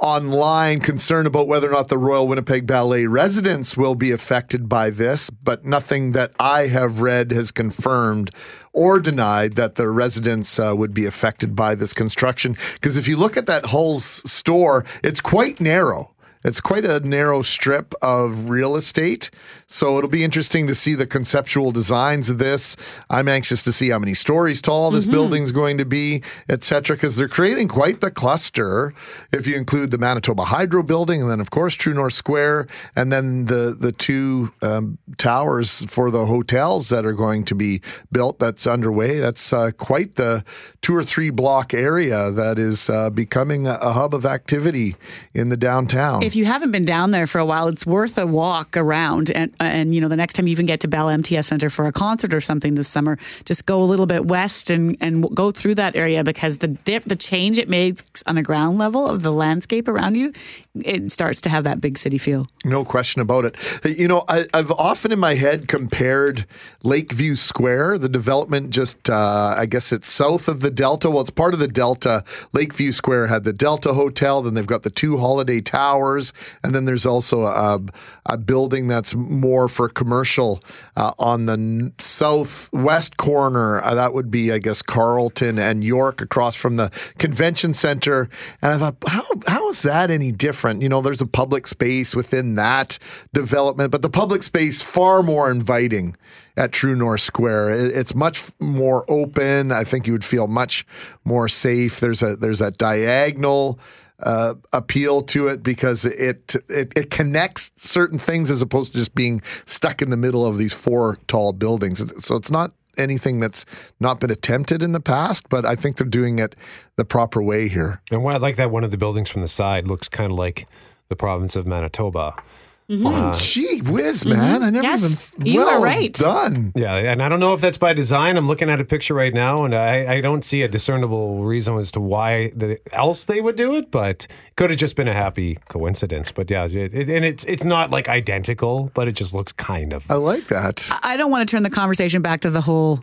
online concern about whether or not the Royal Winnipeg Ballet residents will be affected by this, but nothing that I have read has confirmed or denied that the residents uh, would be affected by this construction. Because if you look at that Hull's store, it's quite narrow. It's quite a narrow strip of real estate. So it'll be interesting to see the conceptual designs of this. I'm anxious to see how many stories tall this building's going to be, et cetera, because they're creating quite the cluster. If you include the Manitoba Hydro building, and then of course True North Square, and then the the two um, towers for the hotels that are going to be built. That's underway. That's uh, quite the two or three block area that is uh, becoming a, a hub of activity in the downtown. If you haven't been down there for a while, it's worth a walk around. And, and you know, the next time you even get to Bell MTS Center for a concert or something this summer, just go a little bit west and, and go through that area because the dip, the change it makes on a ground level of the landscape around you, it starts to have that big city feel. No question about it. You know, I, I've often in my head compared Lakeview Square, the development just, uh, I guess it's south of the Delta. Well, it's part of the Delta. Lakeview Square had the Delta Hotel, then they've got the two holiday towers, and then there's also a, a building that's more for commercial uh, on the n- southwest corner. Uh, that would be, I guess, Carlton and York across from the convention center. And I thought, how, how is that any different? You know, there's a public space within that development, but the public space far more inviting at True North Square. It- It's much more open. I think you would feel much more safe. There's a there's a diagonal uh, appeal to it because it, it it connects certain things as opposed to just being stuck in the middle of these four tall buildings. So it's not anything that's not been attempted in the past, but I think they're doing it the proper way here. And I like that one of the buildings from the side looks kind of like the province of Manitoba. Oh, gee whiz, mm-hmm. man! I never Yes, even. you are well right. Done. Yeah, and I don't know if that's by design. I'm looking at a picture right now, and I, I don't see a discernible reason as to why the, else they would do it. But it could have just been a happy coincidence. But yeah, it, it- and it's it's not like identical, but it just looks kind of. I like that. I don't want to turn the conversation back to the whole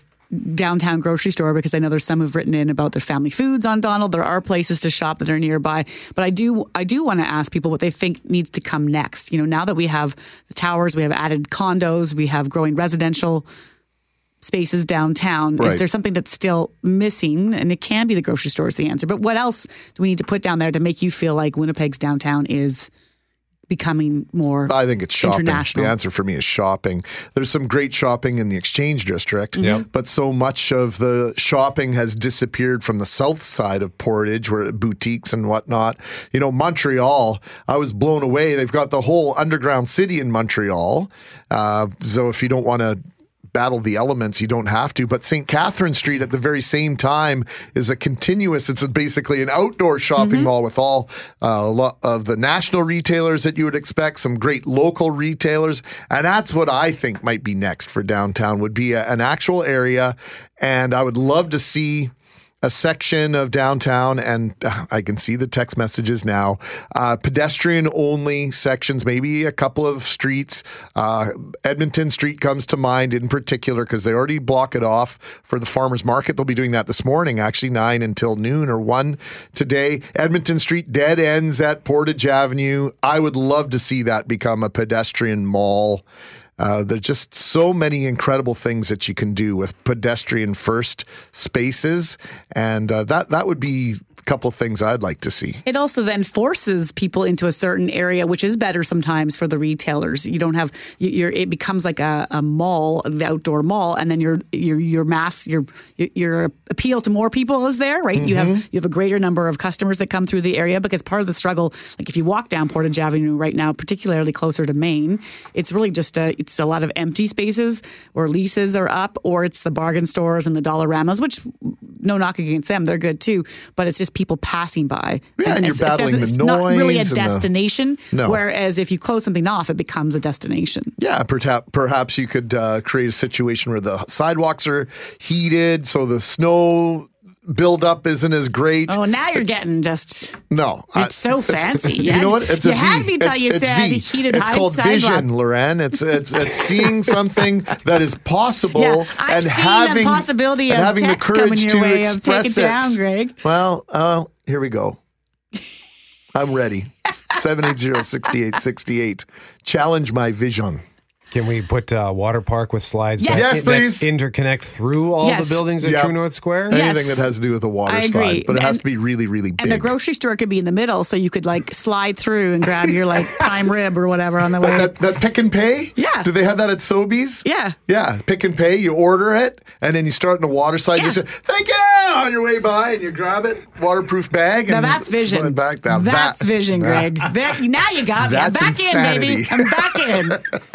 downtown grocery store because I know there's some who've written in about their family foods on Donald. There are places to shop that are nearby, but I do I do want to ask people what they think needs to come next. You know, now that we have the towers, we have added condos, we have growing residential spaces downtown. Is there something that's still missing? And it can be the grocery store is the answer. But what else do we need to put down there to make you feel like Winnipeg's downtown is becoming more I think it's shopping. international? The answer for me is shopping. There's some great shopping in the Exchange District, but so much of the shopping has disappeared from the south side of Portage, where boutiques and whatnot. You know, Montreal, I was blown away. They've got the whole underground city in Montreal. Uh, so if you don't want to battle the elements. You don't have to. But St. Catherine Street at the very same time is a continuous. It's a, basically an outdoor shopping mall with all uh, a lot of the national retailers that you would expect, some great local retailers, and that's what I think might be next for downtown. Would be a, an actual area, and I would love to see a section of downtown, and uh, I can see the text messages now. Uh, pedestrian only sections, maybe a couple of streets. Uh, Edmonton Street comes to mind in particular because they already block it off for the farmers market. They'll be doing that this morning, actually, nine until noon or one today. Edmonton Street dead ends at Portage Avenue. I would love to see that become a pedestrian mall. Uh, there's just so many incredible things that you can do with pedestrian first spaces, and uh, that that would be couple things I'd like to see. It also then forces people into a certain area, which is better sometimes for the retailers. You don't have you- you're it becomes like a, a mall, the outdoor mall, and then your your your mass your your appeal to more people is there, right? You have Mm-hmm. you have a greater number of customers that come through the area because part of the struggle, like if you walk down Portage Avenue right now, particularly closer to Main, it's really just a it's a lot of empty spaces or leases are up, or it's the bargain stores and the Dollaramas, which no knock against them, they're good too, but it's just people passing by. Yeah, and you're it's- it battling doesn't- it's not really a noise and the- destination. No. Whereas if you close something off, it becomes a destination. Yeah, perhaps perhaps you could uh, create a situation where the sidewalks are heated, so the snow buildup isn't as great. Oh, now you're getting just. No, It's so <laughs> fancy. You, You know what? It's you a V. had me tell it's, you it's said V. heated It's called vision, Loren. It's it's it's seeing something that is possible Yeah, and having a possibility and of having the courage to way of take express it down, Greg. Well, uh, here we go. I'm ready. <laughs> 780-6868. Challenge my vision. Can we put uh, water park with slides Yes. that, Yes, that please. interconnect through all Yes. the buildings at Yeah. True North Square? Anything that has to do with a water I agree. slide, but it has to be really, really big. And the grocery store could be in the middle, so you could like slide through and grab your like prime rib or whatever on the way. that, that, that pick and pay? Yeah. Do they have that at Sobeys? Yeah. Yeah. Pick and pay. You order it, and then you start in a water slide. You say, thank you on your way by, and you grab it, waterproof bag, Now and that's vision. slide back down. That's That- vision, that- Greg. There, now you got me. I'm That's back in, baby. I'm back in.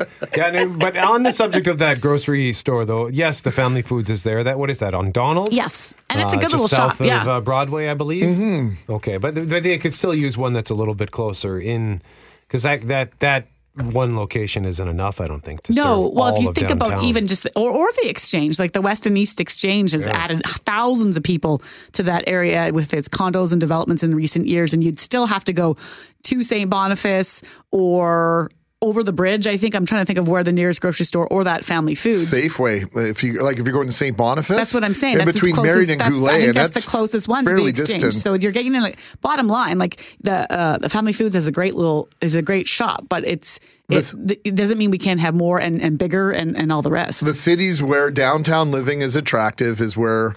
<laughs> Yeah, but on the subject of that grocery store, though, yes, the Family Foods is there. That what is that on Donald? Yes, and it's a Uh, good just little south shop. Of, yeah. uh, Broadway, I believe. Mm-hmm. Okay, but th- they could still use one that's a little bit closer in, because that that that one location isn't enough. I don't think to No, serve well, if you of think about even just the, or or the exchange, like the West and East Exchange has Yeah. added thousands of people to that area with its condos and developments in recent years, and you'd still have to go to St. Boniface or over the bridge. I think I'm trying to think of where the nearest grocery store or that Family Foods. Safeway. If you like, if you're going to St. Boniface, That's what I'm saying. In That's between closest- and Goulet, I think and that's, that's the closest one to the exchange. distant. So you're getting in. Like, bottom line, like the uh, the Family Foods is a great little is a great shop, but it's it, it doesn't mean we can't have more and, and bigger and, and all the rest. the cities where downtown living is attractive is where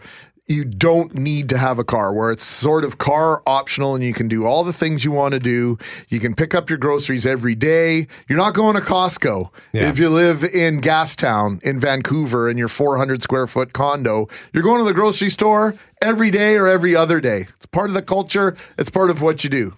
you don't need to have a car, where it's sort of car optional and you can do all the things you want to do. You can pick up your groceries every day. You're not going to Costco. Yeah. If you live in Gastown in Vancouver in your 400 square foot condo, you're going to the grocery store every day or every other day. It's part of the culture, it's part of what you do.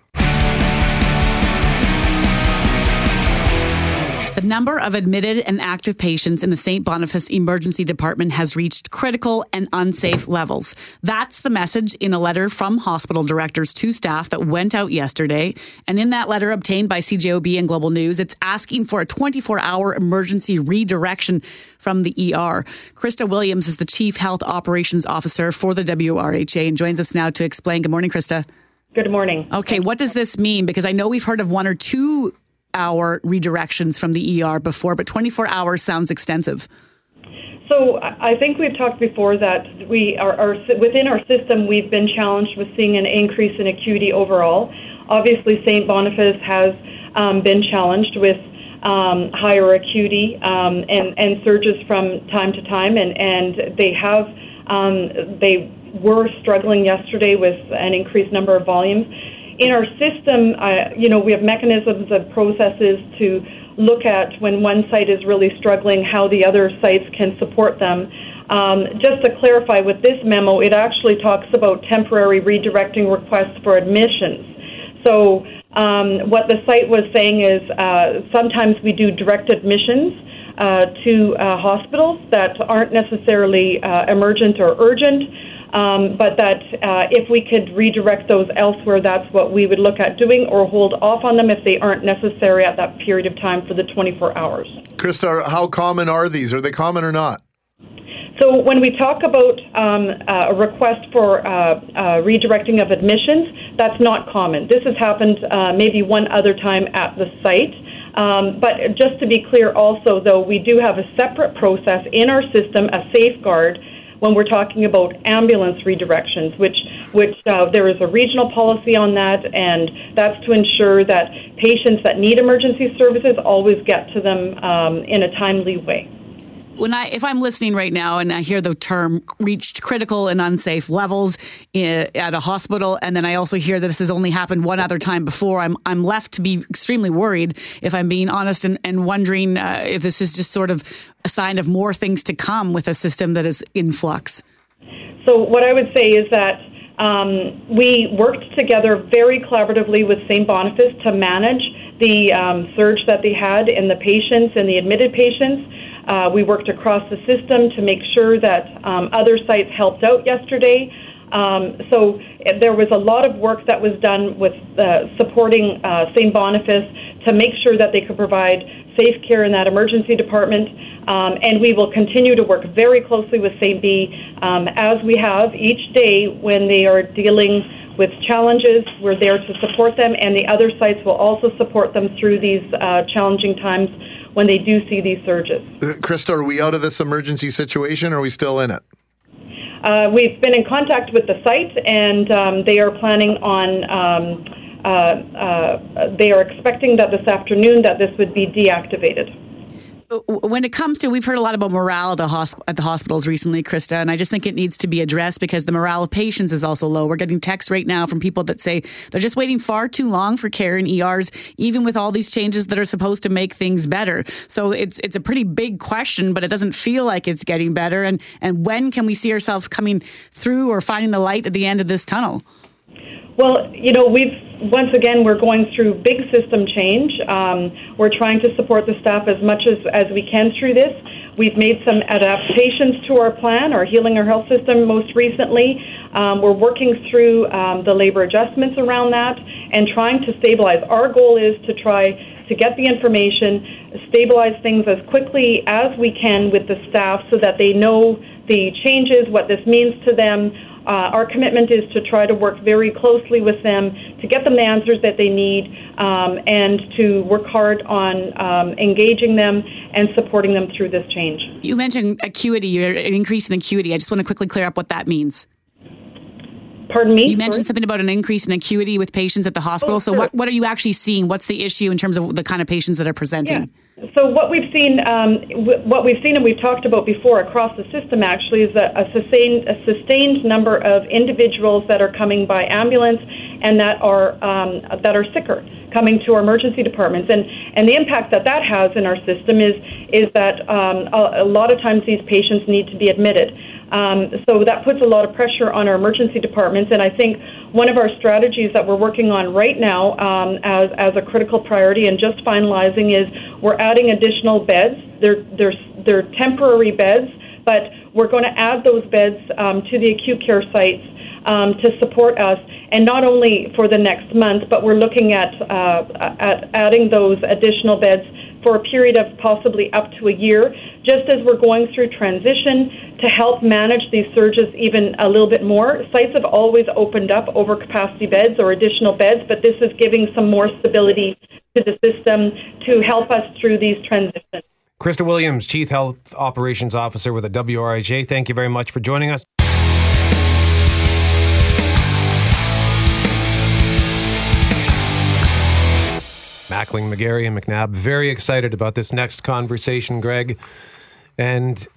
The number of admitted and active patients in the St. Boniface Emergency Department has reached critical and unsafe levels. That's the message in a letter from hospital directors to staff that went out yesterday. And in that letter obtained by CJOB and Global News, it's asking for a 24 hour emergency redirection from the ER. Krista Williams is the Chief Health Operations Officer for the WRHA and joins us now to explain. Good morning, Krista. Good morning. Okay, what does this mean? Because I know we've heard of one or two hour redirections from the ER before, but 24 hours sounds extensive. So I think we've talked before that we are, are within our system. We've been challenged with seeing an increase in acuity overall. Obviously, St. Boniface has um, been challenged with um, higher acuity um, and and surges from time to time, and and they have um, they were struggling yesterday with an increased number of volumes. In our system, uh, you know, we have mechanisms and processes to look at when one site is really struggling, how the other sites can support them. Um, just to clarify, with this memo, it actually talks about temporary redirecting requests for admissions. So, um, what the site was saying is uh, sometimes we do direct admissions uh, to uh, hospitals that aren't necessarily uh, emergent or urgent. Um, but that uh, if we could redirect those elsewhere, that's what we would look at doing, or hold off on them if they aren't necessary at that period of time for the 24 hours. Krista, how common are these? Are they common or not? So when we talk about um, uh, a request for uh, uh, redirecting of admissions, that's not common. This has happened uh, maybe one other time at the site. Um, but just to be clear, also, though, we do have a separate process in our system, a safeguard, when we're talking about ambulance redirections, which which uh, there is a regional policy on that, and that's to ensure that patients that need emergency services always get to them um, in a timely way when I if I'm listening right now and I hear the term reached critical and unsafe levels at a hospital, and then I also hear that this has only happened one other time before, I'm I'm left to be extremely worried if I'm being honest and, and wondering uh, if this is just sort of a sign of more things to come with a system that is in flux. So what I would say is that. Um, we worked together very collaboratively with St. Boniface to manage the um, surge that they had in the patients and the admitted patients. Uh, we worked across the system to make sure that um, other sites helped out yesterday. Um, so eh, there was a lot of work that was done with uh, supporting uh, St. Boniface to make sure that they could provide safe care in that emergency department. Um, and we will continue to work very closely with St. B um, as we have each day when they are dealing with challenges. We're there to support them, and the other sites will also support them through these uh, challenging times when they do see these surges. Uh, Krista, are we out of this emergency situation or are we still in it? Uh, we've been in contact with the site and um, they are planning on. Um, uh, uh, they are expecting that this afternoon that this would be deactivated when it comes to, we've heard a lot about morale at the, hosp- at the, hospitals recently, Krista, and I just think it needs to be addressed because the morale of patients is also low. We're getting texts right now from people that say they're just waiting far too long for care in ERs, even with all these changes that are supposed to make things better. So it's it's a pretty big question, but it doesn't feel like it's getting better. And and when can we see ourselves coming through or finding the light at the end of this tunnel? Well, you know, we've once again we're going through big system change. Um, we're trying to support the staff as much as, as we can through this. We've made some adaptations to our plan, our Healing Our Health system most recently. Um, we're working through um, the labor adjustments around that and trying to stabilize. Our goal is to try to get the information, stabilize things as quickly as we can with the staff so that they know the changes, what this means to them, uh, our commitment is to try to work very closely with them to get them the answers that they need um, and to work hard on um, engaging them and supporting them through this change. You mentioned acuity, an increase in acuity. I just want to quickly clear up what that means. Pardon me? You mentioned Sorry? something about an increase in acuity with patients at the hospital. Oh, so, what, what are you actually seeing? What's the issue in terms of the kind of patients that are presenting? Yeah. So what we've seen, um, w- what we've seen, and we've talked about before across the system, actually, is a, a, sustained, a sustained number of individuals that are coming by ambulance and that are um, that are sicker coming to our emergency departments, and and the impact that that has in our system is is that um, a, a lot of times these patients need to be admitted. Um, so that puts a lot of pressure on our emergency departments, and I think one of our strategies that we're working on right now um, as, as a critical priority and just finalizing is we're adding additional beds. They're, they're, they're temporary beds, but we're going to add those beds um, to the acute care sites um, to support us, and not only for the next month, but we're looking at, uh, at adding those additional beds for a period of possibly up to a year, just as we're going through transition to help manage these surges even a little bit more. Sites have always opened up over capacity beds or additional beds, but this is giving some more stability to the system to help us through these transitions. Krista Williams, Chief Health Operations Officer with the WRHA, thank you very much for joining us. Mackling, McGarry, and McNabb. Very excited about this next conversation, Greg. And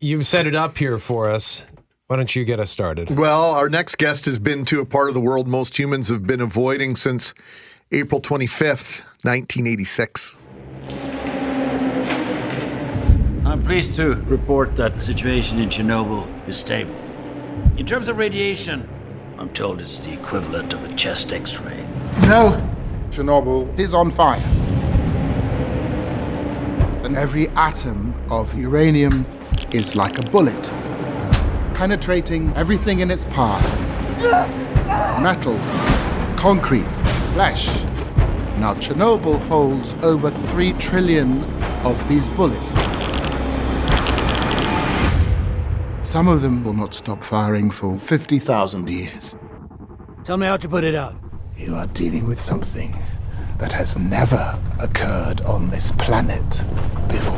you've set it up here for us. Why don't you get us started? Well, our next guest has been to a part of the world most humans have been avoiding since April 25th, 1986. I'm pleased to report that the situation in Chernobyl is stable. In terms of radiation, I'm told it's the equivalent of a chest x ray. No, Chernobyl is on fire. and every atom of uranium is like a bullet, penetrating everything in its path metal, concrete, flesh. Now, Chernobyl holds over 3 trillion of these bullets. Some of them will not stop firing for 50,000 years. Tell me how to put it out. You are dealing with something that has never occurred on this planet before.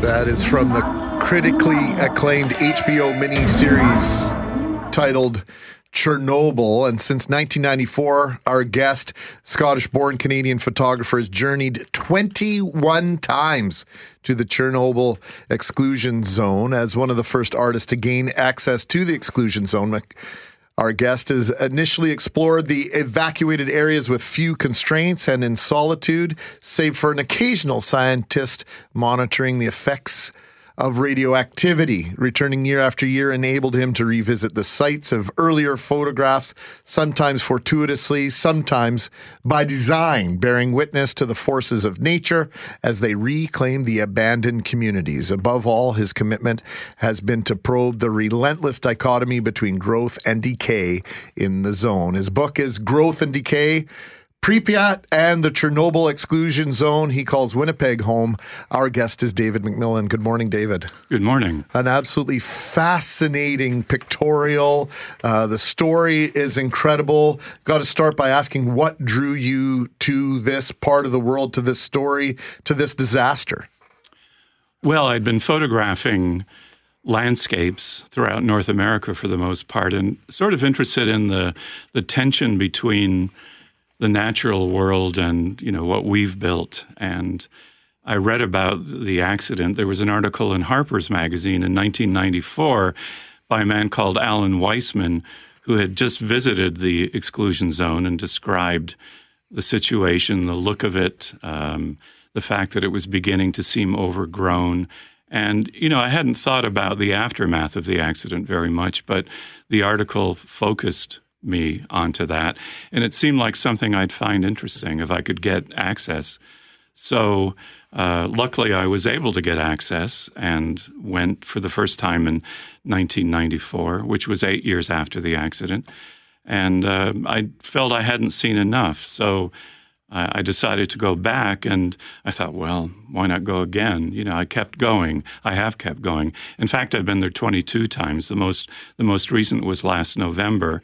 That is from the critically acclaimed HBO miniseries titled Chernobyl. And since 1994, our guest, Scottish born Canadian photographer, has journeyed 21 times to the Chernobyl exclusion zone as one of the first artists to gain access to the exclusion zone. Our guest has initially explored the evacuated areas with few constraints and in solitude, save for an occasional scientist monitoring the effects of radioactivity. Returning year after year enabled him to revisit the sites of earlier photographs, sometimes fortuitously, sometimes by design, bearing witness to the forces of nature as they reclaim the abandoned communities. Above all, his commitment has been to probe the relentless dichotomy between growth and decay in the zone. His book is Growth and Decay Pripyat and the Chernobyl exclusion zone. He calls Winnipeg home. Our guest is David McMillan. Good morning, David. Good morning. An absolutely fascinating pictorial. Uh, the story is incredible. Got to start by asking what drew you to this part of the world, to this story, to this disaster? Well, I'd been photographing landscapes throughout North America for the most part and sort of interested in the, the tension between the natural world and you know what we've built. And I read about the accident. There was an article in Harper's Magazine in 1994 by a man called Alan Weisman who had just visited the exclusion zone and described the situation, the look of it, um, the fact that it was beginning to seem overgrown. And, you know, I hadn't thought about the aftermath of the accident very much, but the article focused me onto that. And it seemed like something I'd find interesting if I could get access. So uh, luckily, I was able to get access and went for the first time in 1994, which was eight years after the accident. And uh, I felt I hadn't seen enough. So I decided to go back and I thought, well, why not go again? You know, I kept going. I have kept going. In fact, I've been there 22 times. The most, the most recent was last November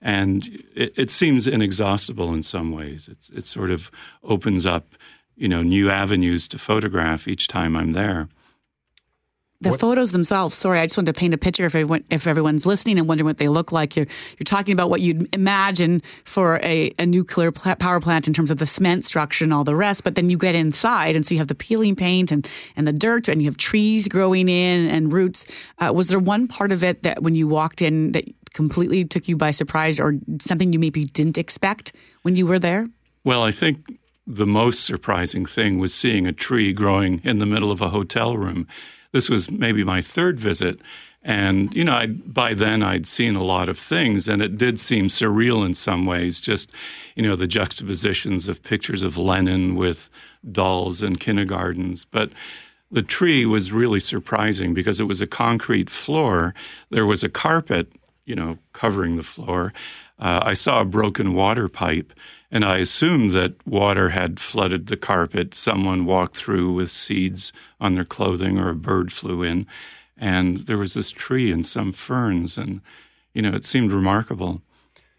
and it, it, seems inexhaustible in some ways. It's, it sort of opens up, you know, new avenues to photograph each time I'm there. The what? photos themselves. Sorry, I just wanted to paint a picture if everyone, if everyone's listening and wondering what they look like. You're you're talking about what you'd imagine for a, a nuclear power plant in terms of the cement structure and all the rest. But then you get inside, and so you have the peeling paint and and the dirt, and you have trees growing in and roots. Uh, was there one part of it that when you walked in that completely took you by surprise or something you maybe didn't expect when you were there? Well, I think the most surprising thing was seeing a tree growing in the middle of a hotel room. This was maybe my third visit. And, you know, I, by then I'd seen a lot of things, and it did seem surreal in some ways, just, you know, the juxtapositions of pictures of Lenin with dolls and kindergartens. But the tree was really surprising because it was a concrete floor. There was a carpet you know, covering the floor. Uh, I saw a broken water pipe, and I assumed that water had flooded the carpet. Someone walked through with seeds on their clothing, or a bird flew in, and there was this tree and some ferns, and you know, it seemed remarkable.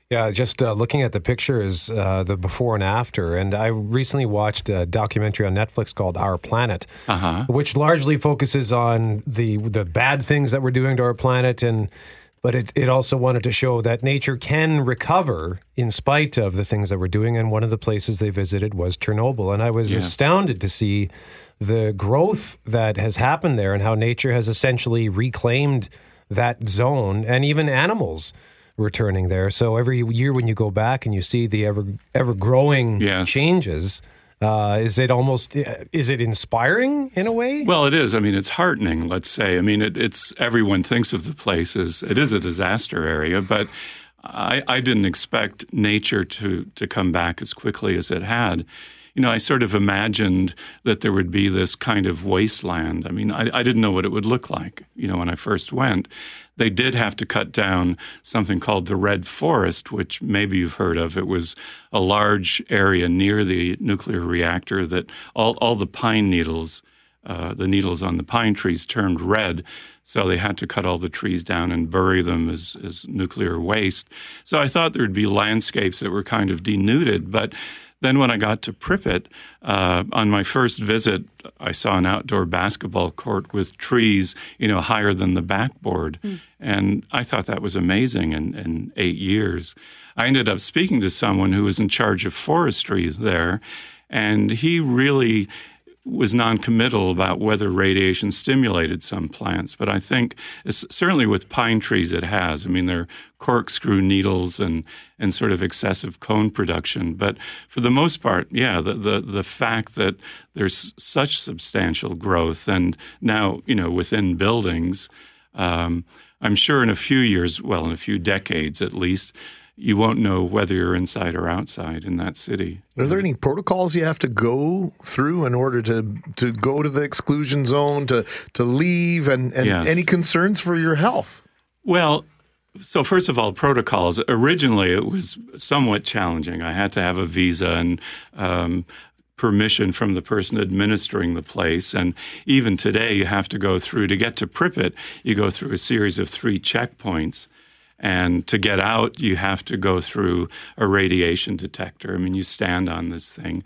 Yeah, just uh, looking at the pictures, uh, the before and after, and I recently watched a documentary on Netflix called Our Planet, uh-huh. which largely focuses on the the bad things that we're doing to our planet and but it, it also wanted to show that nature can recover in spite of the things that we're doing. And one of the places they visited was Chernobyl. And I was yes. astounded to see the growth that has happened there and how nature has essentially reclaimed that zone and even animals returning there. So every year when you go back and you see the ever ever growing yes. changes, uh, is it almost is it inspiring in a way? Well, it is. I mean, it's heartening. Let's say. I mean, it, it's everyone thinks of the place as it is a disaster area, but I, I didn't expect nature to to come back as quickly as it had. You know, I sort of imagined that there would be this kind of wasteland. I mean, I, I didn't know what it would look like. You know, when I first went, they did have to cut down something called the Red Forest, which maybe you've heard of. It was a large area near the nuclear reactor that all, all the pine needles, uh, the needles on the pine trees turned red. So they had to cut all the trees down and bury them as, as nuclear waste. So I thought there would be landscapes that were kind of denuded, but then, when I got to Pripyat, uh, on my first visit, I saw an outdoor basketball court with trees, you know, higher than the backboard. Mm. And I thought that was amazing in, in eight years. I ended up speaking to someone who was in charge of forestry there, and he really was non-committal about whether radiation stimulated some plants, but I think certainly with pine trees it has. I mean, they're corkscrew needles and and sort of excessive cone production, but for the most part, yeah, the the the fact that there's such substantial growth and now you know within buildings. Um, I'm sure in a few years, well, in a few decades at least, you won't know whether you're inside or outside in that city. Are there any protocols you have to go through in order to to go to the exclusion zone to to leave and, and yes. any concerns for your health? Well, so first of all, protocols. Originally, it was somewhat challenging. I had to have a visa and um, permission from the person administering the place. And even today, you have to go through to get to Pripyat. You go through a series of three checkpoints. And to get out, you have to go through a radiation detector. I mean, you stand on this thing.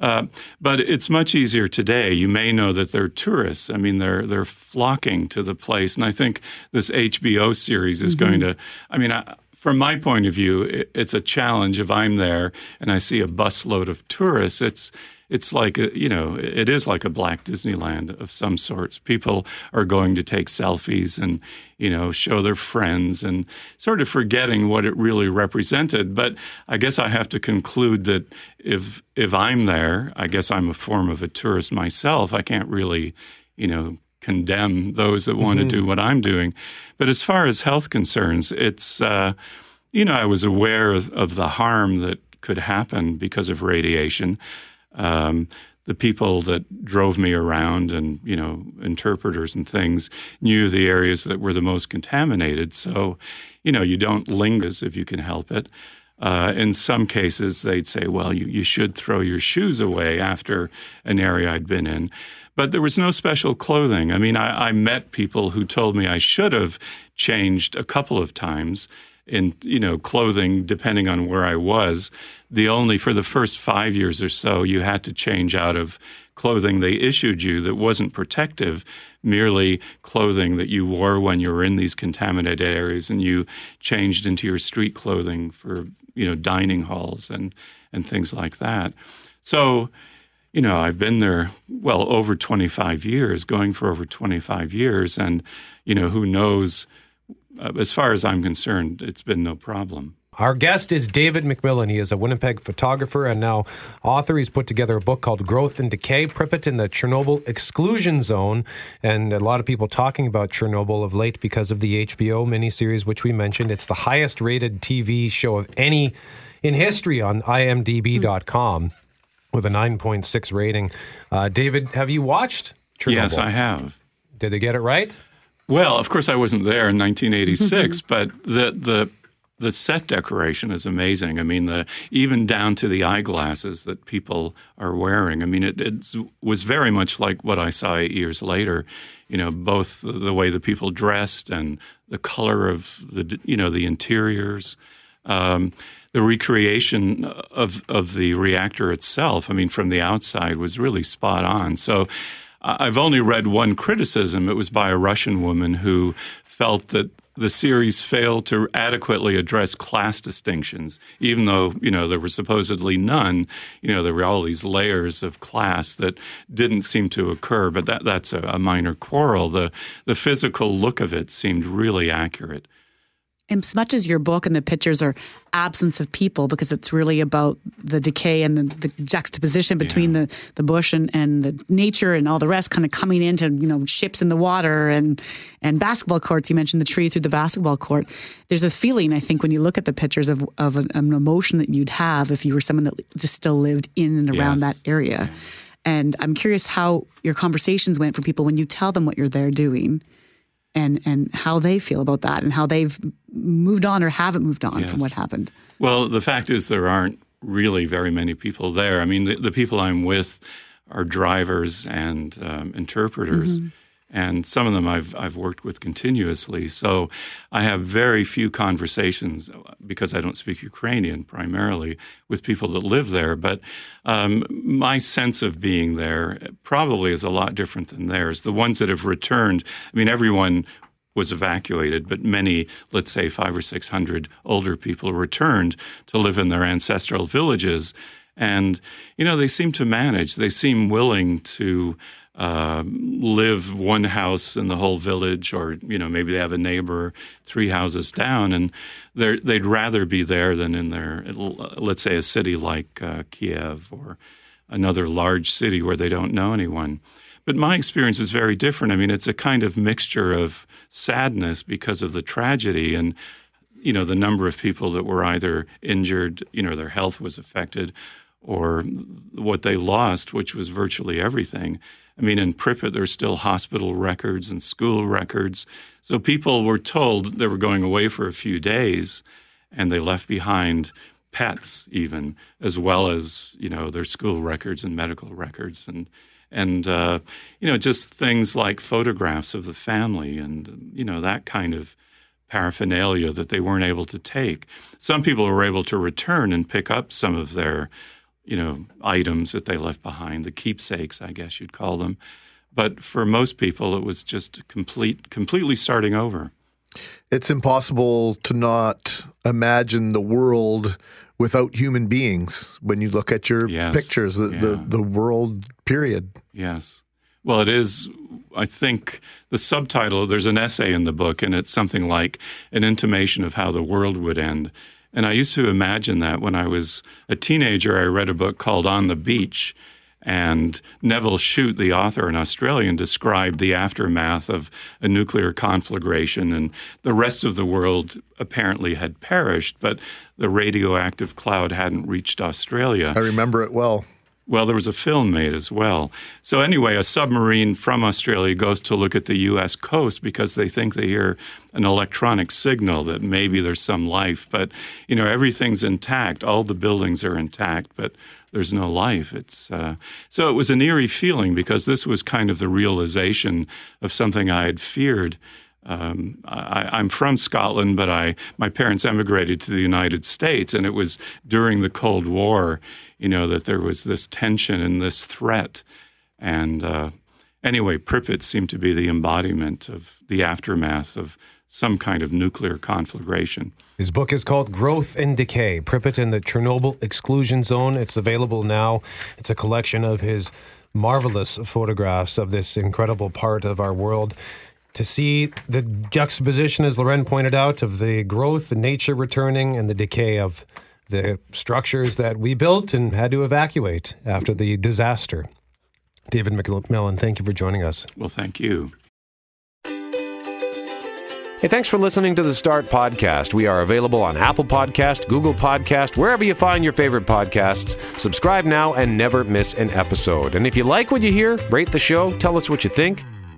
Uh, but it's much easier today. You may know that they're tourists. I mean, they're they're flocking to the place, and I think this HBO series is mm-hmm. going to. I mean, I, from my point of view, it, it's a challenge. If I'm there and I see a busload of tourists, it's it's like a, you know it is like a black Disneyland of some sorts. People are going to take selfies and you know show their friends and sort of forgetting what it really represented. But I guess I have to conclude that if if I'm there, I guess I'm a form of a tourist myself. I can't really you know condemn those that want mm-hmm. to do what I'm doing. But as far as health concerns, it's uh, you know I was aware of, of the harm that could happen because of radiation. Um, the people that drove me around and you know interpreters and things knew the areas that were the most contaminated. So you know you don't linger if you can help it. Uh, in some cases they'd say well you, you should throw your shoes away after an area i'd been in. But there was no special clothing. I mean I, I met people who told me i should have changed a couple of times in you know clothing depending on where I was. The only for the first five years or so, you had to change out of clothing they issued you that wasn't protective, merely clothing that you wore when you were in these contaminated areas, and you changed into your street clothing for you know dining halls and and things like that. So. You know, I've been there well over 25 years, going for over 25 years, and you know, who knows uh, as far as I'm concerned, it's been no problem. Our guest is David McMillan. He is a Winnipeg photographer and now author. He's put together a book called Growth and Decay Pripyat in the Chernobyl Exclusion Zone. And a lot of people talking about Chernobyl of late because of the HBO miniseries, which we mentioned. It's the highest rated TV show of any in history on imdb.com with a 9.6 rating. Uh, David, have you watched Chernobyl? Yes, I have. Did they get it right? Well, of course, I wasn't there in 1986, but the the the set decoration is amazing. I mean, the even down to the eyeglasses that people are wearing. I mean, it, it was very much like what I saw eight years later. You know, both the, the way the people dressed and the color of the you know the interiors. Um, the recreation of of the reactor itself, I mean, from the outside was really spot on. So I've only read one criticism. It was by a Russian woman who felt that the series failed to adequately address class distinctions, even though you know there were supposedly none. You know there were all these layers of class that didn't seem to occur. But that that's a, a minor quarrel. The the physical look of it seemed really accurate. as much as your book and the pictures are absence of people because it's really about the decay and the, the juxtaposition between the, the bush and, and the nature and all the rest kind of coming into you know ships in the water and and basketball courts. You mentioned the tree through the basketball court. There's this feeling i think when you look at the pictures of, of an, an emotion that you'd have if you were someone that just still lived in and around Yes. that area. And i'm curious how your conversations went for people when you tell them what you're there doing and and how they feel about that and how they've moved on or haven't moved on Yes. from what happened. Well, the fact is, there aren't really very many people there. I mean, the, the people I'm with are drivers and um, interpreters, Mhm. And some of them I've I've worked with continuously. So I have very few conversations because I don't speak Ukrainian primarily with people that live there. But um, my sense of being there probably is a lot different than theirs. The ones that have returned, I mean, everyone was evacuated, but many, let's say five or six hundred older people returned to live in their ancestral villages. And, you know, they seem to manage. They seem willing to um, live one house in the whole village, or, you know, maybe they have a neighbor three houses down, and they'd rather be there than in their, let's say, a city like uh, Kiev or another large city where they don't know anyone. But my experience is very different. I mean, it's a kind of mixture of sadness because of the tragedy and you know the number of people that were either injured, you know, their health was affected, or what they lost, which was virtually everything. I mean, in Pripyat, there's still hospital records and school records. So people were told they were going away for a few days, and they left behind pets, even as well as you know their school records and medical records and and uh, you know just things like photographs of the family and you know that kind of paraphernalia that they weren't able to take. Some people were able to return and pick up some of their you know items that they left behind, the keepsakes, I guess you'd call them. But for most people, it was just complete, completely starting over. It's impossible to not imagine the world without human beings when you look at your Yes, pictures, the, the, the world period. Yes. Well, it is, I think, the subtitle, there's an essay in the book, and it's something like an intimation of how the world would end. And I used to imagine that when I was a teenager. I read a book called On the Beach, and Nevil Shute, the author, an Australian, described the aftermath of a nuclear conflagration, and the rest of the world apparently had perished, but the radioactive cloud hadn't reached Australia. I remember it well. Well, there was a film made as well. So, anyway, a submarine from Australia goes to look at the U.S. coast because they think they hear an electronic signal that maybe there's some life. But, you know, everything's intact. All the buildings are intact, but there's no life. It's uh, so it was an eerie feeling because this was kind of the realization of something I had feared. Um, I, I'm from Scotland, but I my parents emigrated to the United States, and it was during the Cold War, you know, that there was this tension and this threat. And uh, anyway, Pripyat seemed to be the embodiment of the aftermath of some kind of nuclear conflagration. His book is called Growth and Decay Pripyat and the Chernobyl Exclusion Zone. It's available now. It's a collection of his marvelous photographs of this incredible part of our world. To see the juxtaposition, as Loren pointed out, of the growth, the nature returning, and the decay of the structures that we built and had to evacuate after the disaster. David McMillan, thank you for joining us. Well, thank you. Hey, thanks for listening to the Start Podcast. We are available on Apple Podcast, Google Podcast, wherever you find your favorite podcasts. Subscribe now and never miss an episode. And if you like what you hear, rate the show, tell us what you think,